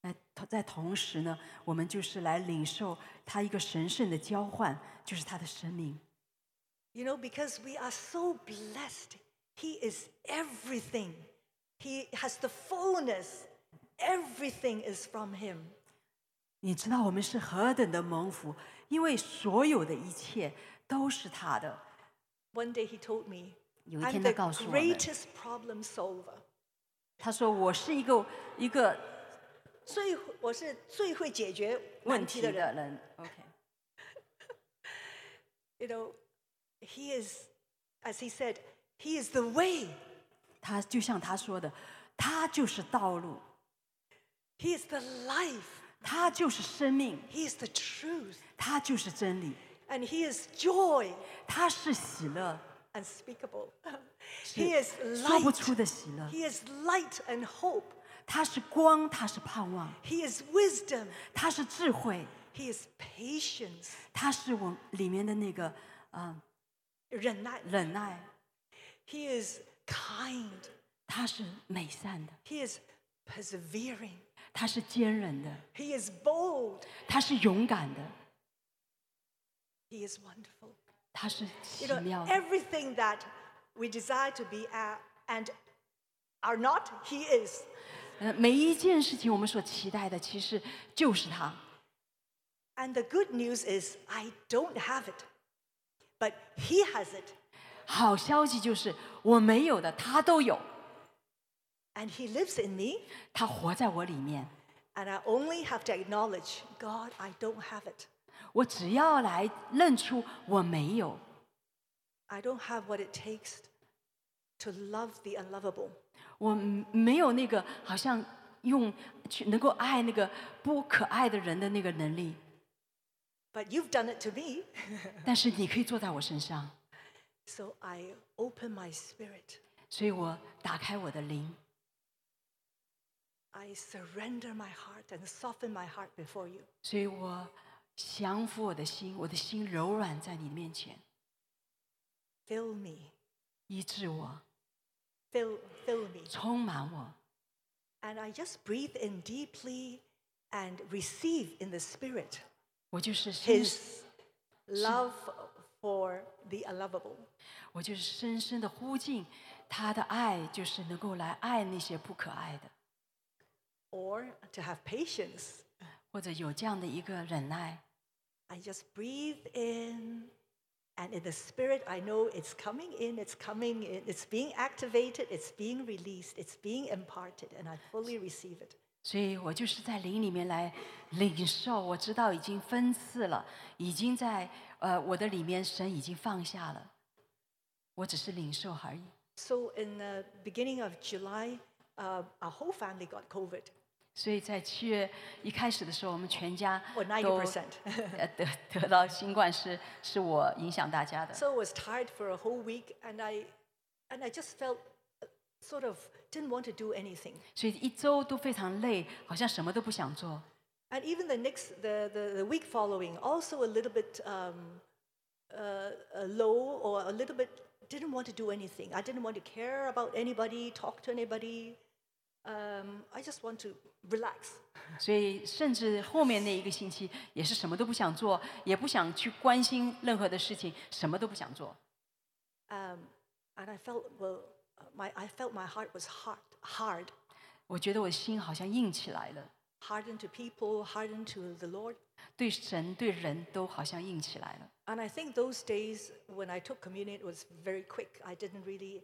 那同在同时呢，我们就是来领受他一个神圣的交换，就是他的生命。 You know, because we are so blessed. He is everything. He has the fullness. Everything is from Him. 你知道我们是何等的蒙福，因为所有的一切都是他的。 One day He told me, 有一 I'm 天 the 他告诉我们， greatest problem solver. 他说我是一个一个最我是最会解决问题问题的人。的人。OK， You know, He is, as He said, He is the way. 他就像他说的，他就是道路， He is the life. 他就是生命， He is the truth. 他就是真理， And He is joy 他是喜乐， unspeakable. he is 说不 light. 出的喜乐， He is light and hope. 他是光，他是盼望， He is wisdom. 他是智慧， He is patience. 他是我里面的那个啊、忍耐. 忍耐， He is kind. 他是美善的， He is persevering. 他是坚韧的， He is bold. 他是勇敢的， He is wonderful. 他是 You 奇 know, 妙的。 everything that we desire to be at and are not, He is. 呃，每一件事情我们所期待的，其实就是他。 And the good news is, I don't have it, but He has it. 好消息就是我没有的，他都有， And He lives in me. 他活在我里面。 And I only have to acknowledge, God, I don't have it. 我只要来认出我没有，I don't have what it takes to love the unlovable. 我没有那个好像用去能够爱那个不可爱的人的那个能力，But you've done it to me. 但是你可以做在我身上，So I open my spirit. 所以我打开我的灵，I surrender my heart and soften my heart before you. 所以我降服我的心，我的心柔软在你面前， Fill me. 医治我， Fill, fill me. 充满我。 And I just breathe in deeply and receive in the spirit 我就是深， his love for the unlovable. 我就是深深的呼进他的爱，就是能够来爱那些不可爱的， Or to have patience. 或者有这样的一个忍耐。 I just breathe in, and in the spirit, I know it's coming in, it's coming in, it's being activated, it's being released, it's being imparted, and I fully receive it. 所以我就是在灵里面来领受，我知道已经分赐了，已经在呃我的里面，神已经放下了，我只是领受而已。 So, in the beginning of July, uh, our whole family got COVID. 所以在七月一开始的时候，我们全家或都90%呃得得到新冠是是我影响大家的， So I was tired for a whole week, and I, and I just felt uh, sort of didn't want to do anything. 所以一周都非常累，好像什么都不想做。 And even the next, the, the, the week following, also a little bit um, uh, uh, low or a little bit didn't want to do anything. I didn't want to care about anybody, talk to anybody. Um, I just want to relax. 所以甚至后面那一个星期也是什么都不想做，也不想去关心任何的事情，什么都不想做。 Um, and I felt, well, uh, my, I felt my heart was hard, hard, 我觉得我的心好像硬起来了， hardened to people, hardened to the Lord. 对神对人都好像硬起来了。 And I think those days when I took communion, it was very quick. I didn't really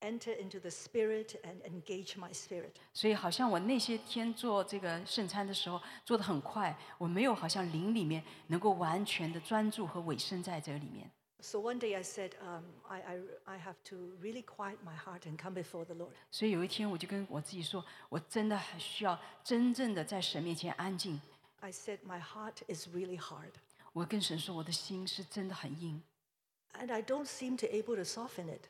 enter into the spirit and engage my spirit. 所以好像我那些天做这个圣餐的时候做的很快，我没有好像灵里面能够完全的专注和委身在这个里面。 So one day I said, um, I, I, I have to really quiet my heart and come before the Lord. 所以有一天我就跟我自己说，我真的还需要真正的在神面前安静。 I said, My heart is really hard. 我跟神说，我的心是真的很硬， And I don't seem to able to soften it.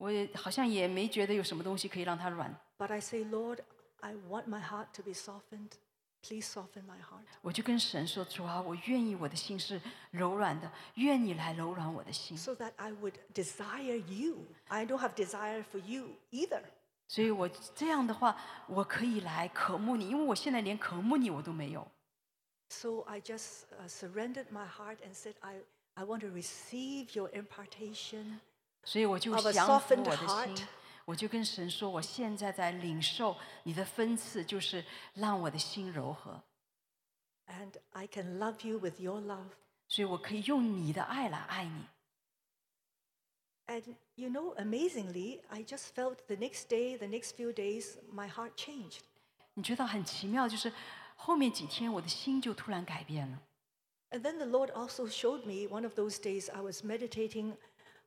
我也好像也没觉得有什么东西可以让它软。 But I say, Lord, I want my heart to be softened. Please soften my heart. 我就跟神说：“主啊，我愿意我的心是柔软的，愿你来柔软我的心。 So that I would desire you. I don't have desire for you either. 所以我这样的话，我可以来渴慕你，因为我现在连渴慕你我都没有。 So I just uh, surrendered my heart and said, I, I want to receive your impartation. 所以我就 Of a 降服 softened 我的 heart. 心，我就跟神说：我现在在领受你的分赐，就是让我的心柔和， And I can love you with your love. 所以我可以用你的爱来爱你。 And you know, amazingly, I just felt the next day, the next few days, my heart changed. 你觉得很奇妙，就是后面几天我的心就突然改变了。 And then the Lord also showed me one of those days I was meditating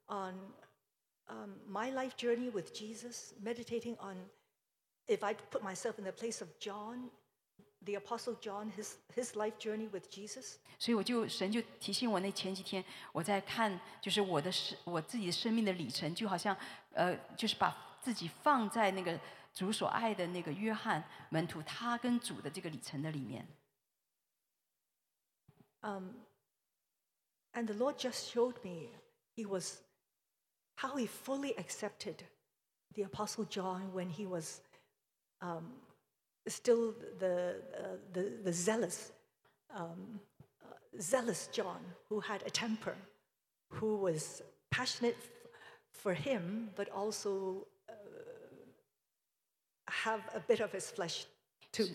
on um, my life journey with Jesus, meditating on if I put myself in the place of John, the Apostle John, his, his life journey with Jesus. 所以我就神就提醒我，那前几天我在看，就是我的生我自己的生命的里程，就好像呃，就是把自己放在那个主所爱的那个约翰门徒，他跟主的这个里程的里面。 Um, and the Lord just showed me he was how he fully accepted the Apostle John when he was um, still the, uh, the, the zealous, um, uh, zealous John who had a temper, who was passionate f- for him, but also uh, have a bit of his flesh too.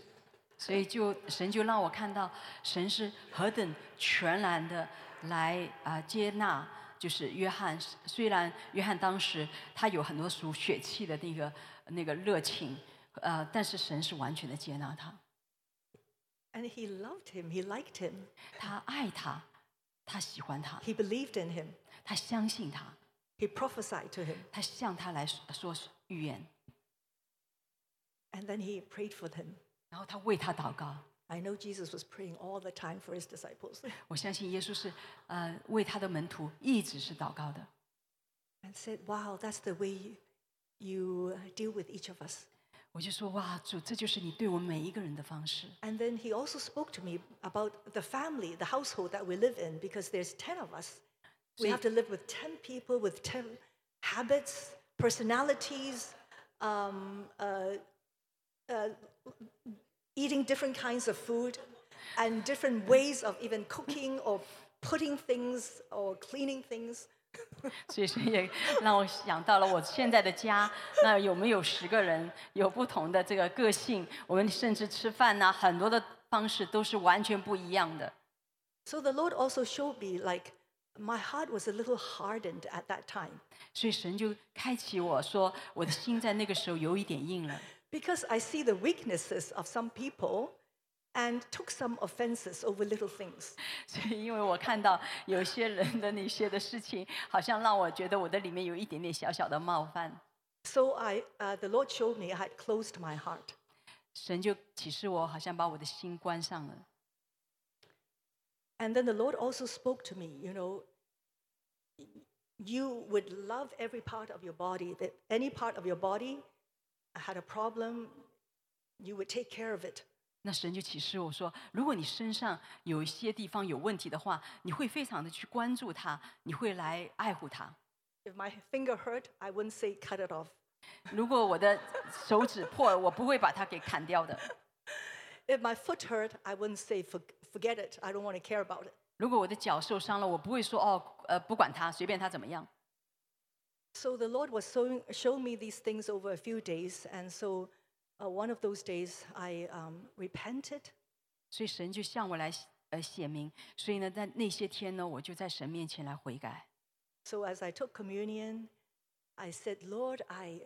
所以就神就让我看到，神是何等全然的来啊、接纳， 就是约翰。虽然约翰当时他有很多属血气的那个那个热情，呃，但是神是完全的接纳他，And he loved him, he liked him, 他爱他，他喜欢他，he believed in him, 他相信他，he prophesied to him, 他向他来说说预言，and then he prayed for him. 然后他为他祷告。I know Jesus was praying all the time for his disciples 我相信耶稣是呃为他的门徒一直是祷告的。 and said, Wow, that's the way you deal with each of us. 我就说哇，主，这就是你对我们每一个人的方式。 And then he also spoke to me about the family, the household that we live in, because there's 10 of us. We So have to live with 10 people with 10 habits, personalities, um, uh, uh, eating different kinds of food, and different ways of even cooking or putting things or cleaning things. 所以说也让我想到了我现在的家，那有没有十个人有不同的这个个性？我们甚至吃饭呐、很多的方式都是完全不一样的。 So the Lord also showed me like my heart was a little hardened at that time 所以神就开启我说，我的心在那个时候有一点硬了， because I see the weaknesses of some people and took some offenses over little things. 所以因为我看到有些人的那些的事情，好像让我觉得我的里面有一点点小小的冒犯。 So I, uh, the Lord showed me I had closed my heart. 神就启示我，好像把我的心关上了。 And then the Lord also spoke to me, you know, you would love every part of your body, that any part of your body had a problem, you would take care of it. 那神就启示我说，如果你身上有一些地方有问题的话，你会非常的去关注它，你会来爱护它。 If my finger hurt, I wouldn't say cut it off. 如果我的手指破了，我不会把它给砍掉的。 If my foot hurt, I wouldn't say "For- forget it. I don't want to care about it. 如果我的脚受伤了，我不会说哦，呃，不管它，随便它怎么样。 So the Lord was showing, showing me these things over a few days. And so uh, one of those days, I um, repented. 所以神就向我来呃写明。所以呢，在那些天呢，我就在神面前来悔改。 So as I took communion, I said, Lord, I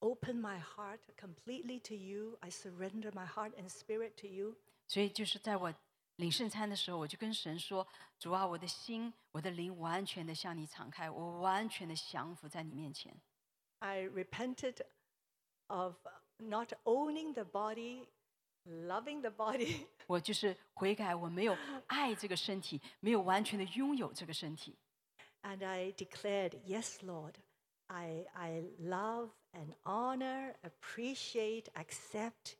open my heart completely to you. I surrender my heart and spirit to you. 所以就是在我 领圣餐的时候，我就跟神说：“主啊，我的心、我的灵完全的向你敞开，我完全的降服在你面前。 I repented of not owning the body, loving the body, 我就是悔改，我没有爱这个身体，没有完全的拥有这个身体。 and I declared, Yes, Lord, I, I love and honor, appreciate, accept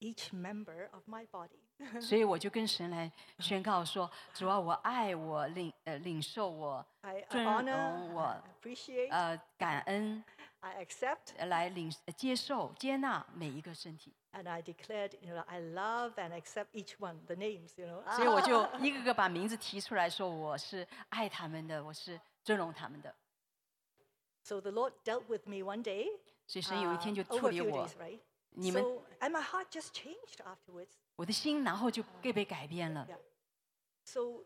each member of my body. 所以我就跟神来宣告说：主啊，我爱我领呃领受我尊荣我 appreciate, 呃感恩 I accept, 呃来领呃接受接纳每一个身体。and I declared, you know, I love and accept each one, the names, you know. 所以我就一个个把名字提出来说，我是爱他们的，我是尊荣他们的。So the Lord dealt with me one day. 所以神有一 uh, 天就处理我你们 and my heart just changed afterwards. 我的心，然后就被被改变了。 Yeah. So,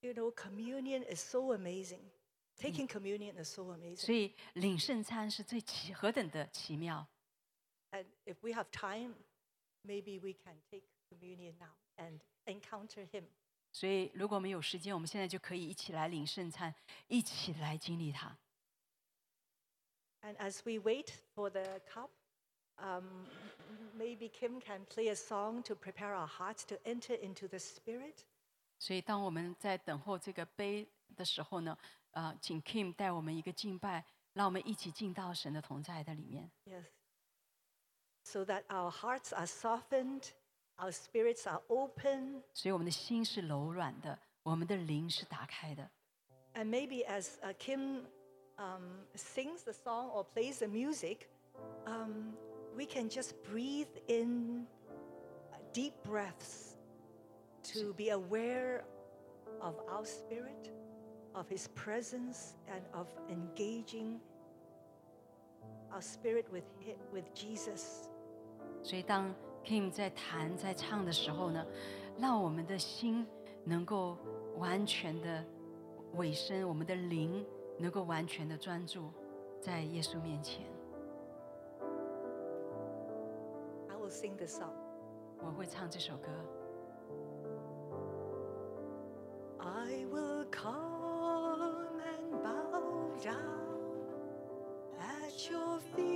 you know, communion is so amazing. Taking communion is so amazing. 所以领圣餐是最奇何等的奇妙。 And if we have time, maybe we can take communion now and encounter Him. 所以如果我们有时间，我们现在就可以一起来领圣餐，一起来经历它。 And as we wait for the cup, um, maybe Kim can play a song to prepare our hearts to enter into the Spirit. 所以当我们在等候这个杯的时候呢，呃，请 Kim 带我们一个敬拜，让我们一起进到神的同在的里面。 Yes. So that our hearts are softened, our spirits are open, 所以我们的心是柔软的，我们的灵是打开的。 and maybe as uh, Kim um, sings the song or plays the music, um, we can just breathe in uh, deep breaths to be aware of our spirit, of His presence, and of engaging our spirit with, hi- with Jesus. 所以当 Kim 在弹在唱的时候呢，让我们的心能够完全的委身，我们的灵能够完全的专注在耶稣面前。 sing this song. 我会唱这首歌。 I will come and bow down at your feet,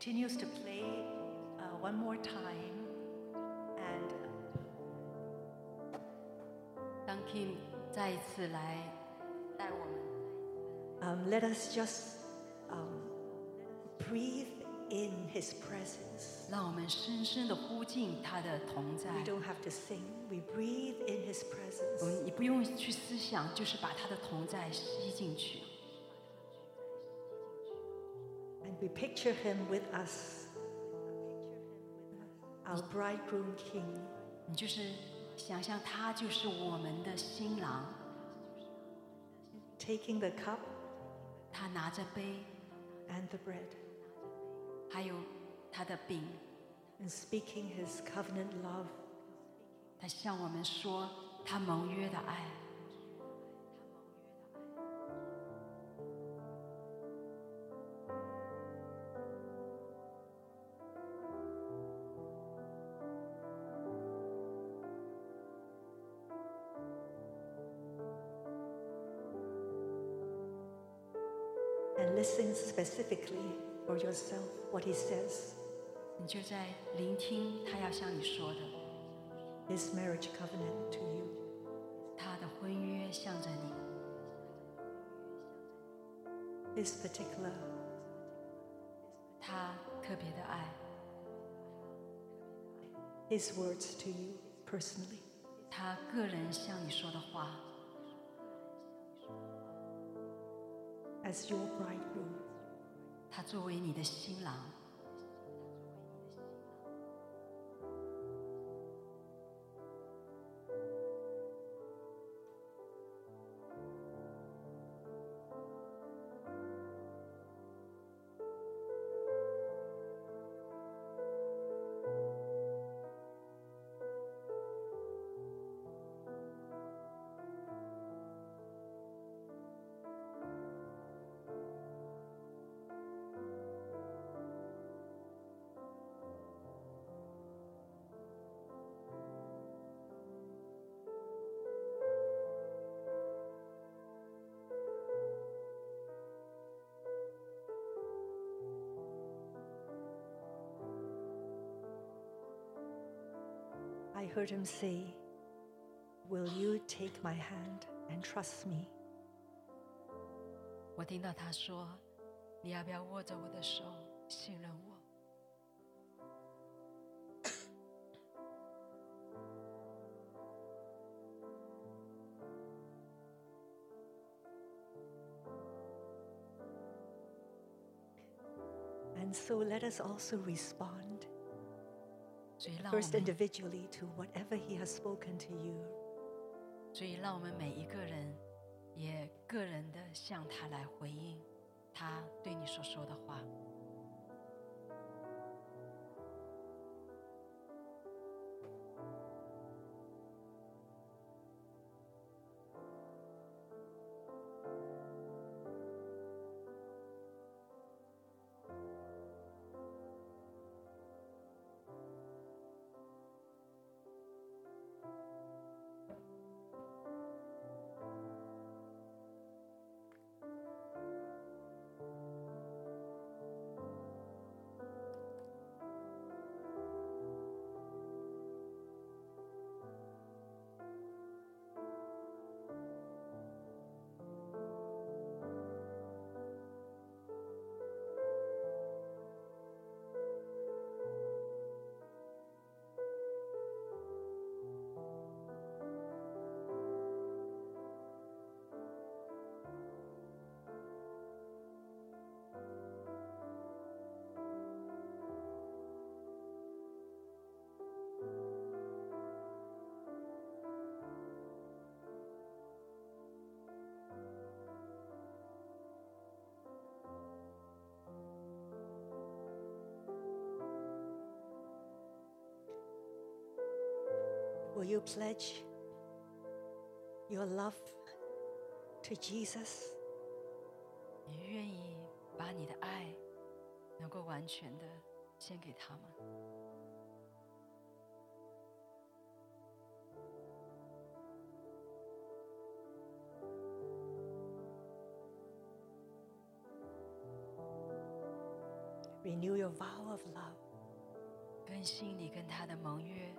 continues to play uh, one more time. And 当 Kim let us just um, breathe in His presence. 让我们深深的呼进他的同在。We don't have to sing. We breathe in His presence. 我们你不用去思想，就是把他的同在吸进去。picture Him with us, our bridegroom King. 你就是想象他就是我们的新郎， taking the cup 他拿着杯， and the bread 还有他的饼， and speaking his covenant love. 他向我们说他盟约的爱。 specifically for yourself what he says, 你就在聆听他要向你说的， his marriage covenant to you. 他的婚约向着你， His particular 他特别的爱， his words to you personally. 他个人向你说的话， As your bridegroom, 他作为你的新郎，I heard him say, Will you take my hand and trust me? 我听到他说：“你要不要握着我的手，信任我？” And so let us also respond, 所以让我 first，individually, to whatever he has spoken to you. 所以让我们每一个人，也个人的向他来回应他对你所说的话。Will you pledge your love to Jesus? 你愿意把你的爱能够完全的献给他吗？ Renew your vow of love. 更新你跟他的盟约，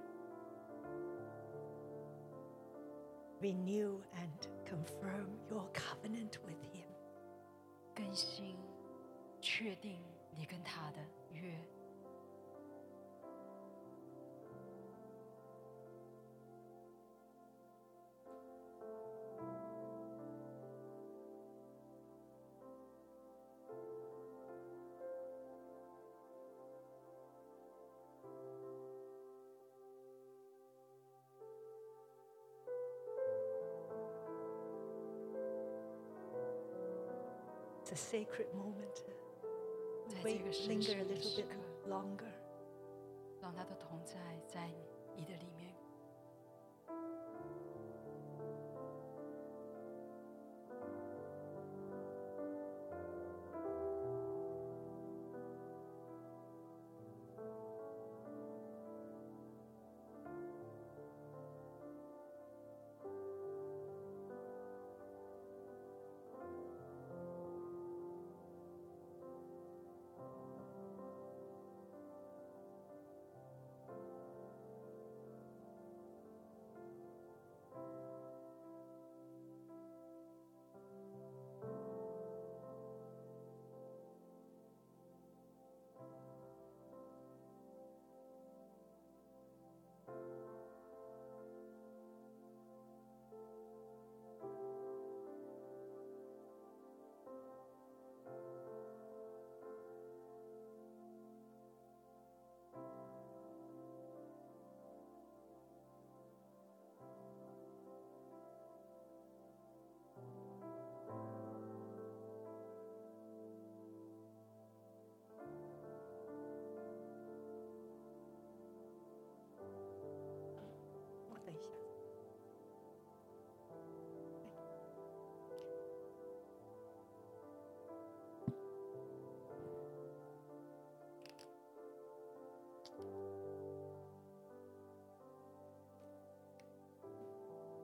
renew and confirm your covenant with Him. 更新、确定你跟他的约。 It's a sacred moment. 在 Wait, 这个神 linger 圣 a 的 little 时 bit 刻， longer. 让他的同在在你的里面。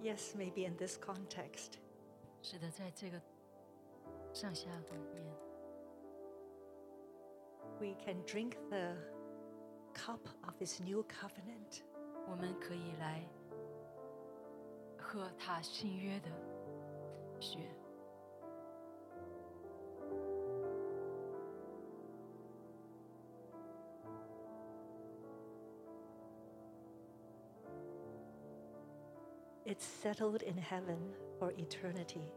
Yes, maybe in this context, 是的，在这个上下里面， we can drink the cup of His new covenant 我们可以来喝他新约的血。 It's settled in heaven for eternity.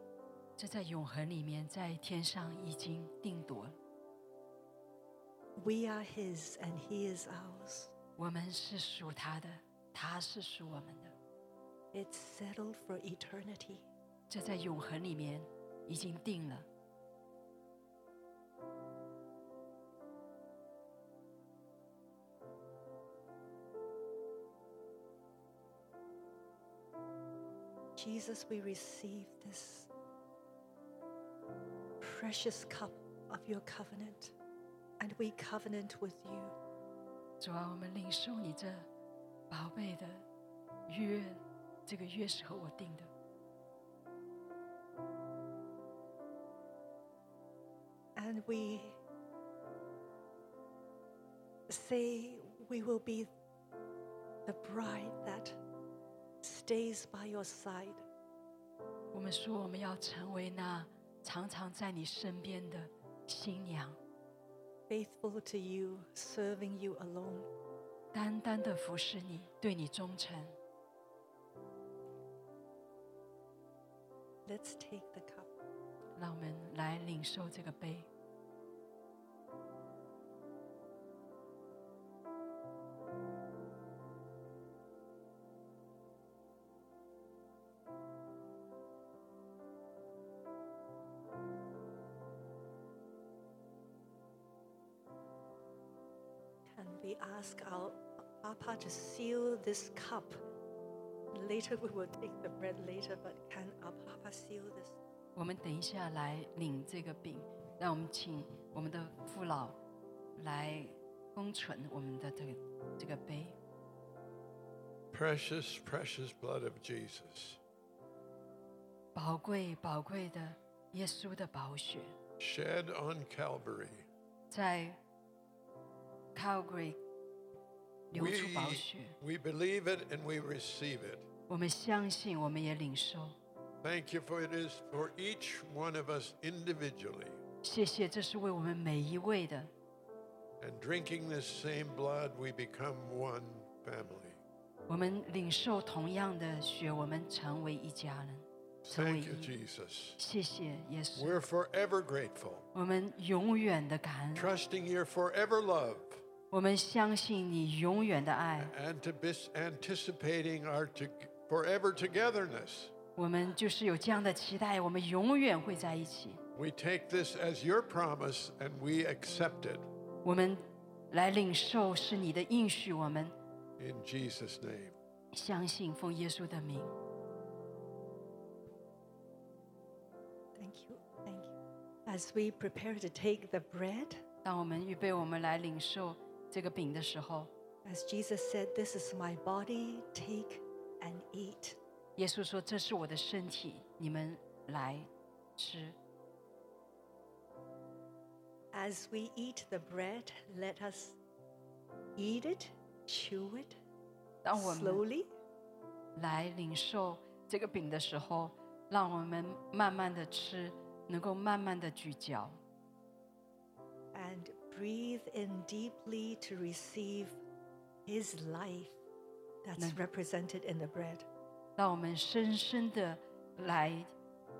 这在永恒里面，在天上已经定夺了。 We are His and He is ours. 我们是属他的，他是属我们的。 It's settled for eternity. 这在永恒里面已经定了。 Jesus, we receive this precious cup of your covenant, and we covenant with you. 主啊，我们领受你这宝贝的约，这个约是和我定的。 And we say we will be the bride that stays by your side. 我们说我们要成为那常常在你身边的新娘， faithful to you, serving you alone. 单单的服侍你，对你忠诚。 Let's take the cup. 让我们来领受这个杯。 ask our Papa to seal this cup? Later we will take the bread later, but can our Papa seal this? 我们等一下来领这个饼，让我们请我们的父老来封存我们的这个这个杯。 Precious, precious blood of Jesus 宝贵宝贵的耶稣的宝血， shed on Calvary. 在 Calgary 流 We, 出宝血。 we believe it and we receive it. 我们相信，我们也领受。 Thank you for it is for each one of us individually. 谢谢，这是为我们每一位的。 And drinking this same blood, we become one family. 我们领受同样的血，我们成为一家人，成为 Thank you, 一。 Jesus. 谢谢耶稣， We're forever grateful, 我们永远的感恩， trusting your forever love 我们相信你永远的爱， and to bis- anticipating our to- forever togetherness. 我们就是有这样的期待，我们永远会在一起。 We take this as your promise and we accept it 我们来领受是你的应许，我们 in Jesus' name. 相信，奉耶稣的名。 Thank you. Thank you. As we prepare to take the bread, 当我们预备我们来领受 这个饼的时候， as Jesus said, This is my body, take and eat. 耶稣说：“这是我的身体，你们来吃。 As we eat the bread, let us eat it, chew it 当我们 slowly, 来领受这个饼的时候，让我们慢慢的吃，能够慢慢的咀嚼， and breathe in deeply to receive His life that's represented in the bread. 让我们深深的来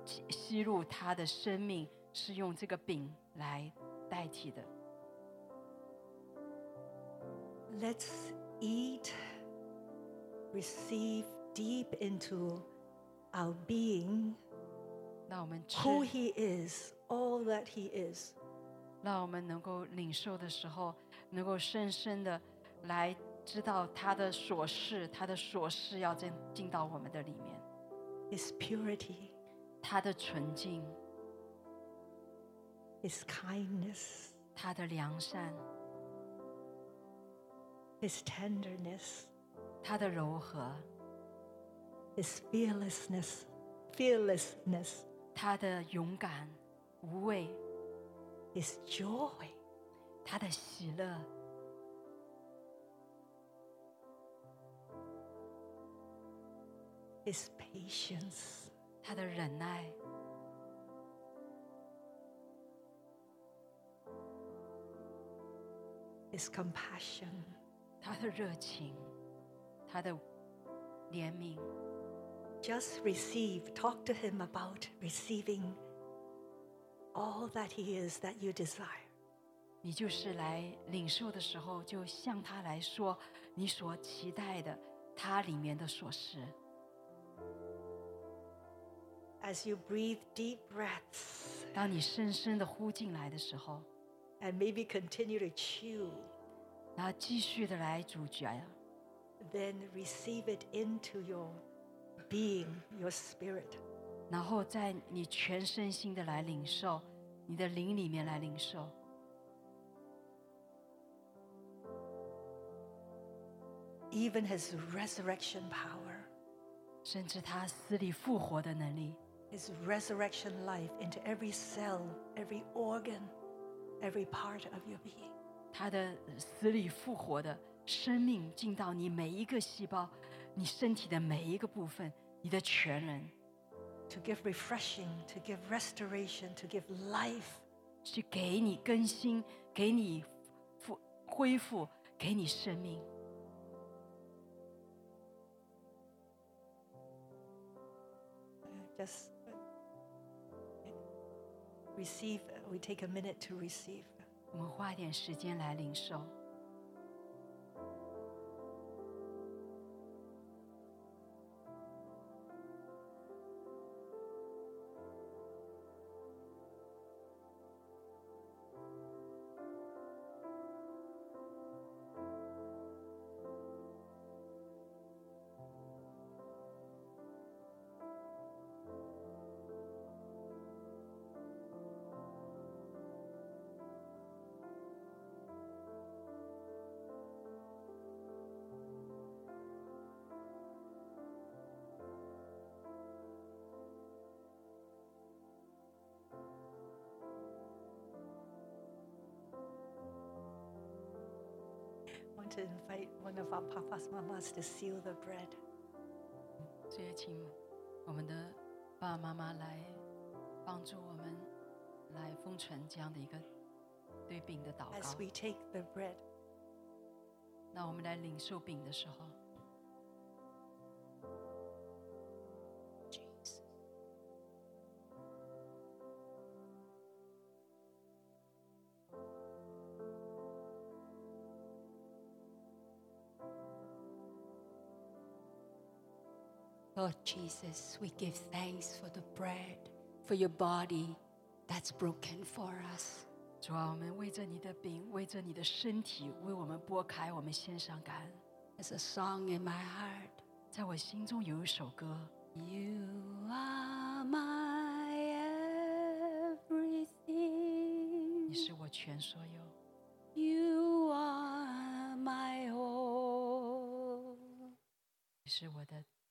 吸吸入他的生命，是用这个饼来代替的。 Let's eat, receive deep into our being 让我们吃， who He is, all that He is. 让我们能够领受的时候，能够深深的来知道他的琐事，他的琐事要进进到我们的里面，His purity, 他的纯净，His kindness, 他的良善，His tenderness, 他的柔和，His fearlessness, fearlessness, 他的勇敢、无畏，His joy, 他的喜乐， His patience, 他的忍耐， His compassion. 他的热情，他的怜悯。 Just receive, talk to Him about receiving all that He is that you desire. 你就是来领受的时候，就向他来说你所期待的，他里面的所是。 As you breathe deep breaths 当你深深的呼进来的时候， and maybe continue to chew, 然后继续的来咀嚼， then receive it into your being, your spirit. 然后在你全身心的来领受，你的灵里面来领受。 Even His resurrection power, 甚至他死里复活的能力， His resurrection life into every cell, every organ, every part of your being. 他的死里复活的生命进到你每一个细胞，你身体的每一个部分，你的全人， To give refreshing, to give restoration, to give life. 去给你更新，给你复恢复，给你生命。 Just uh, receive, we take a minute to receive. 我们花一点时间来领受。 To invite one of our papas, mamas to seal the bread. 所以也请我们的爸爸妈妈来帮助我们来封存这样的一个对饼的祷 as 告。we take the bread. 那我们来领受饼的时候，Lord Jesus, we give thanks for the bread, for your body that's broken for us. 主啊，我们为着你的饼，为着你的身体，为我们拨开，我们献上感恩。 There's a song in my heart. 在我心中有一首歌， You are my everything. 你是我全所有， You are my all. 你是我的，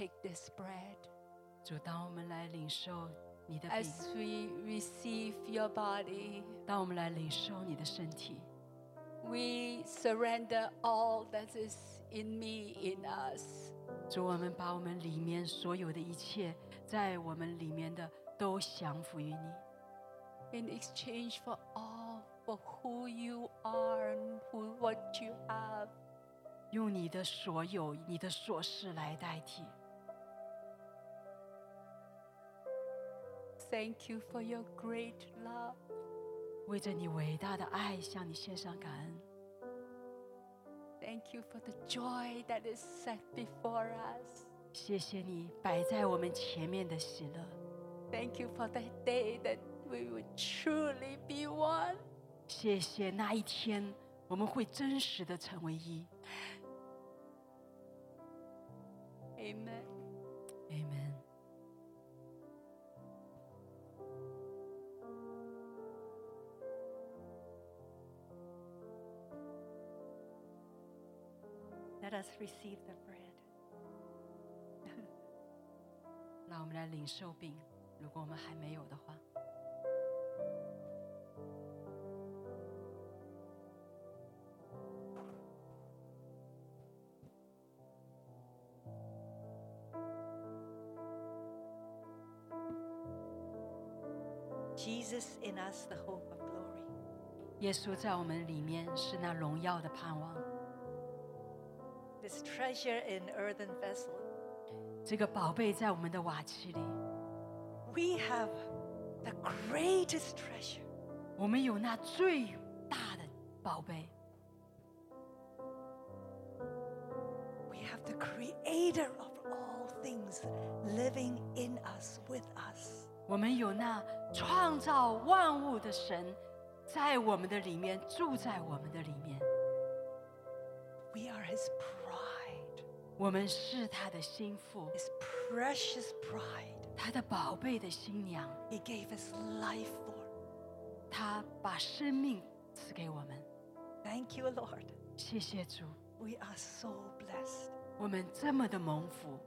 take this bread, 主，当我们来领受你的饼， as we receive your body, 当我们来领受你的身体， we surrender all that is in me, in us. 主，我们把我们里面所有的一切，在我们里面的都降服于你。 in exchange for all for who you are and who what you have. 用你的所有、你的所事来代替。 Thank you for your great love. 为着你伟大的爱，向你献上感恩。 Thank you for the joy that is set before us. 谢谢你摆在我们前面的喜乐。 Thank you for that day that we would truly be one. 谢谢那一天，我们会真实的成为一。 receive the bread. 让我们来领受饼，如果我们还没有的话。 Jesus in us, the hope of glory. 耶稣在我们里面是那荣耀的盼望， This treasure in earthen vessel. 这个宝贝在我们的瓦器里， We have the greatest treasure. 我们有那最大的宝贝， We have the creator of all things living in us, with us. 我们有那创造万物的神，在我们的里面，住在我们的里面。 We are His bride, 我们是他的心腹， His precious bride. 他的宝贝的新娘。 He gave His life for. 他把生命赐给我们。 Thank you, Lord. 谢谢主， We are so blessed. 我们这么的蒙福，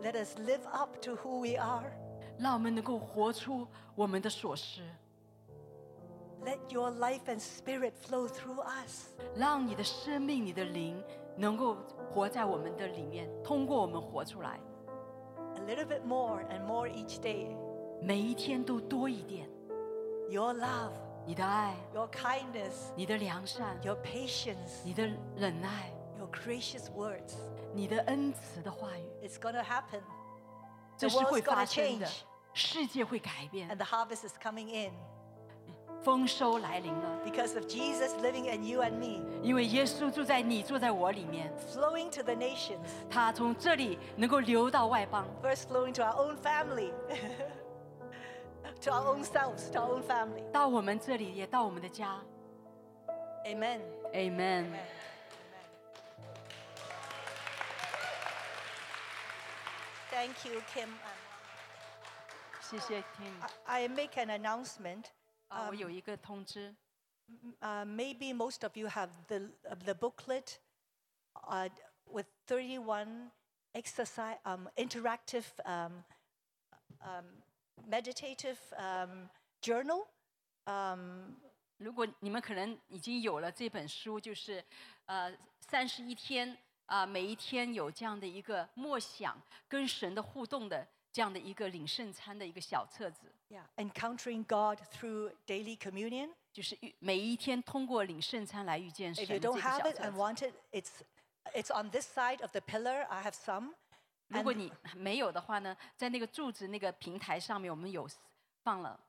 Let us live up to who we are. 让我们能够活出我们的所是， Let your life and spirit flow through us. 让你的生命、你的灵 能够活在我们的里面，通过我们活出来。 A little bit more and more each day. 每一天都多一点， Your love, 你的爱、 your kindness, 你的良善、 your patience, 你的忍耐、 your gracious words. 你的恩慈的话语， It's going to happen. 这 The 是会 world's going 发 to 生的 change.。世界会改变 And，the harvest is coming in 丰收来临了， because of Jesus living in you and me, 因为耶稣住在你，住在我里面， flowing to the nations, 他从这里能够流到外邦。 first flowing to our own family, to our own selves, to our own family. 到我们这里，也到我们的家。 Amen. Amen。 Thank you, Kim. 谢谢听 I, I make an announcement. 啊，我有一个通知，Uh, maybe most of you have the, uh, the booklet uh, with 31 exercise, um, interactive, um, um, meditative um, journal. Um, 如果你们可能已经有了这本书，就是呃三十一天啊、每一天有这样的一个默想跟神的互动的这样的一个领圣餐的一个小册子，yeah, encountering God through daily communion. 就是遇每一天通过领圣餐来遇见神 If 的 you 这 don't 个 have 小 it 册 and。want it, it's it's on this side of the pillar. I have some. 如果 And- 你没有的话呢，在那个柱子那个平台上面，我们有放了。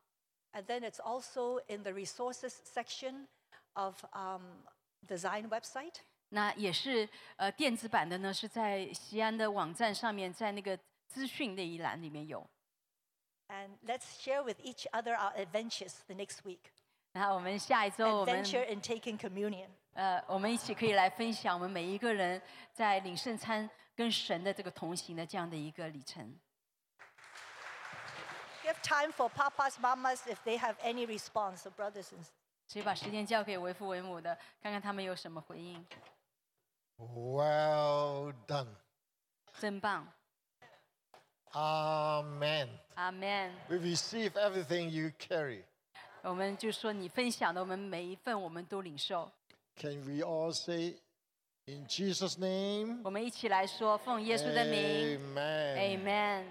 And then it's also in the resources section of um, design website. 那也是呃电子版的呢，是在西安的网站上面，在那个资讯那一栏里面有。And let's share with each other our adventures the next week. 然后我们下一周我们 Adventure in taking communion. 呃，我们一起可以来分享我们每一个人在领圣餐跟神的这个同行的这样的一个里程。Give time for papas, mamas if they have any response, so brothers and sisters. 所以把时间交给为父为母的，看看他们有什么回应。Well done. 真棒，Amen. 阿 man。 We receive everything you carry. 我们就说你分享的，我们每一份我们都领受。 Can we all say, in Jesus' name? 我们一起来说，奉耶稣的名 Amen. ，Amen。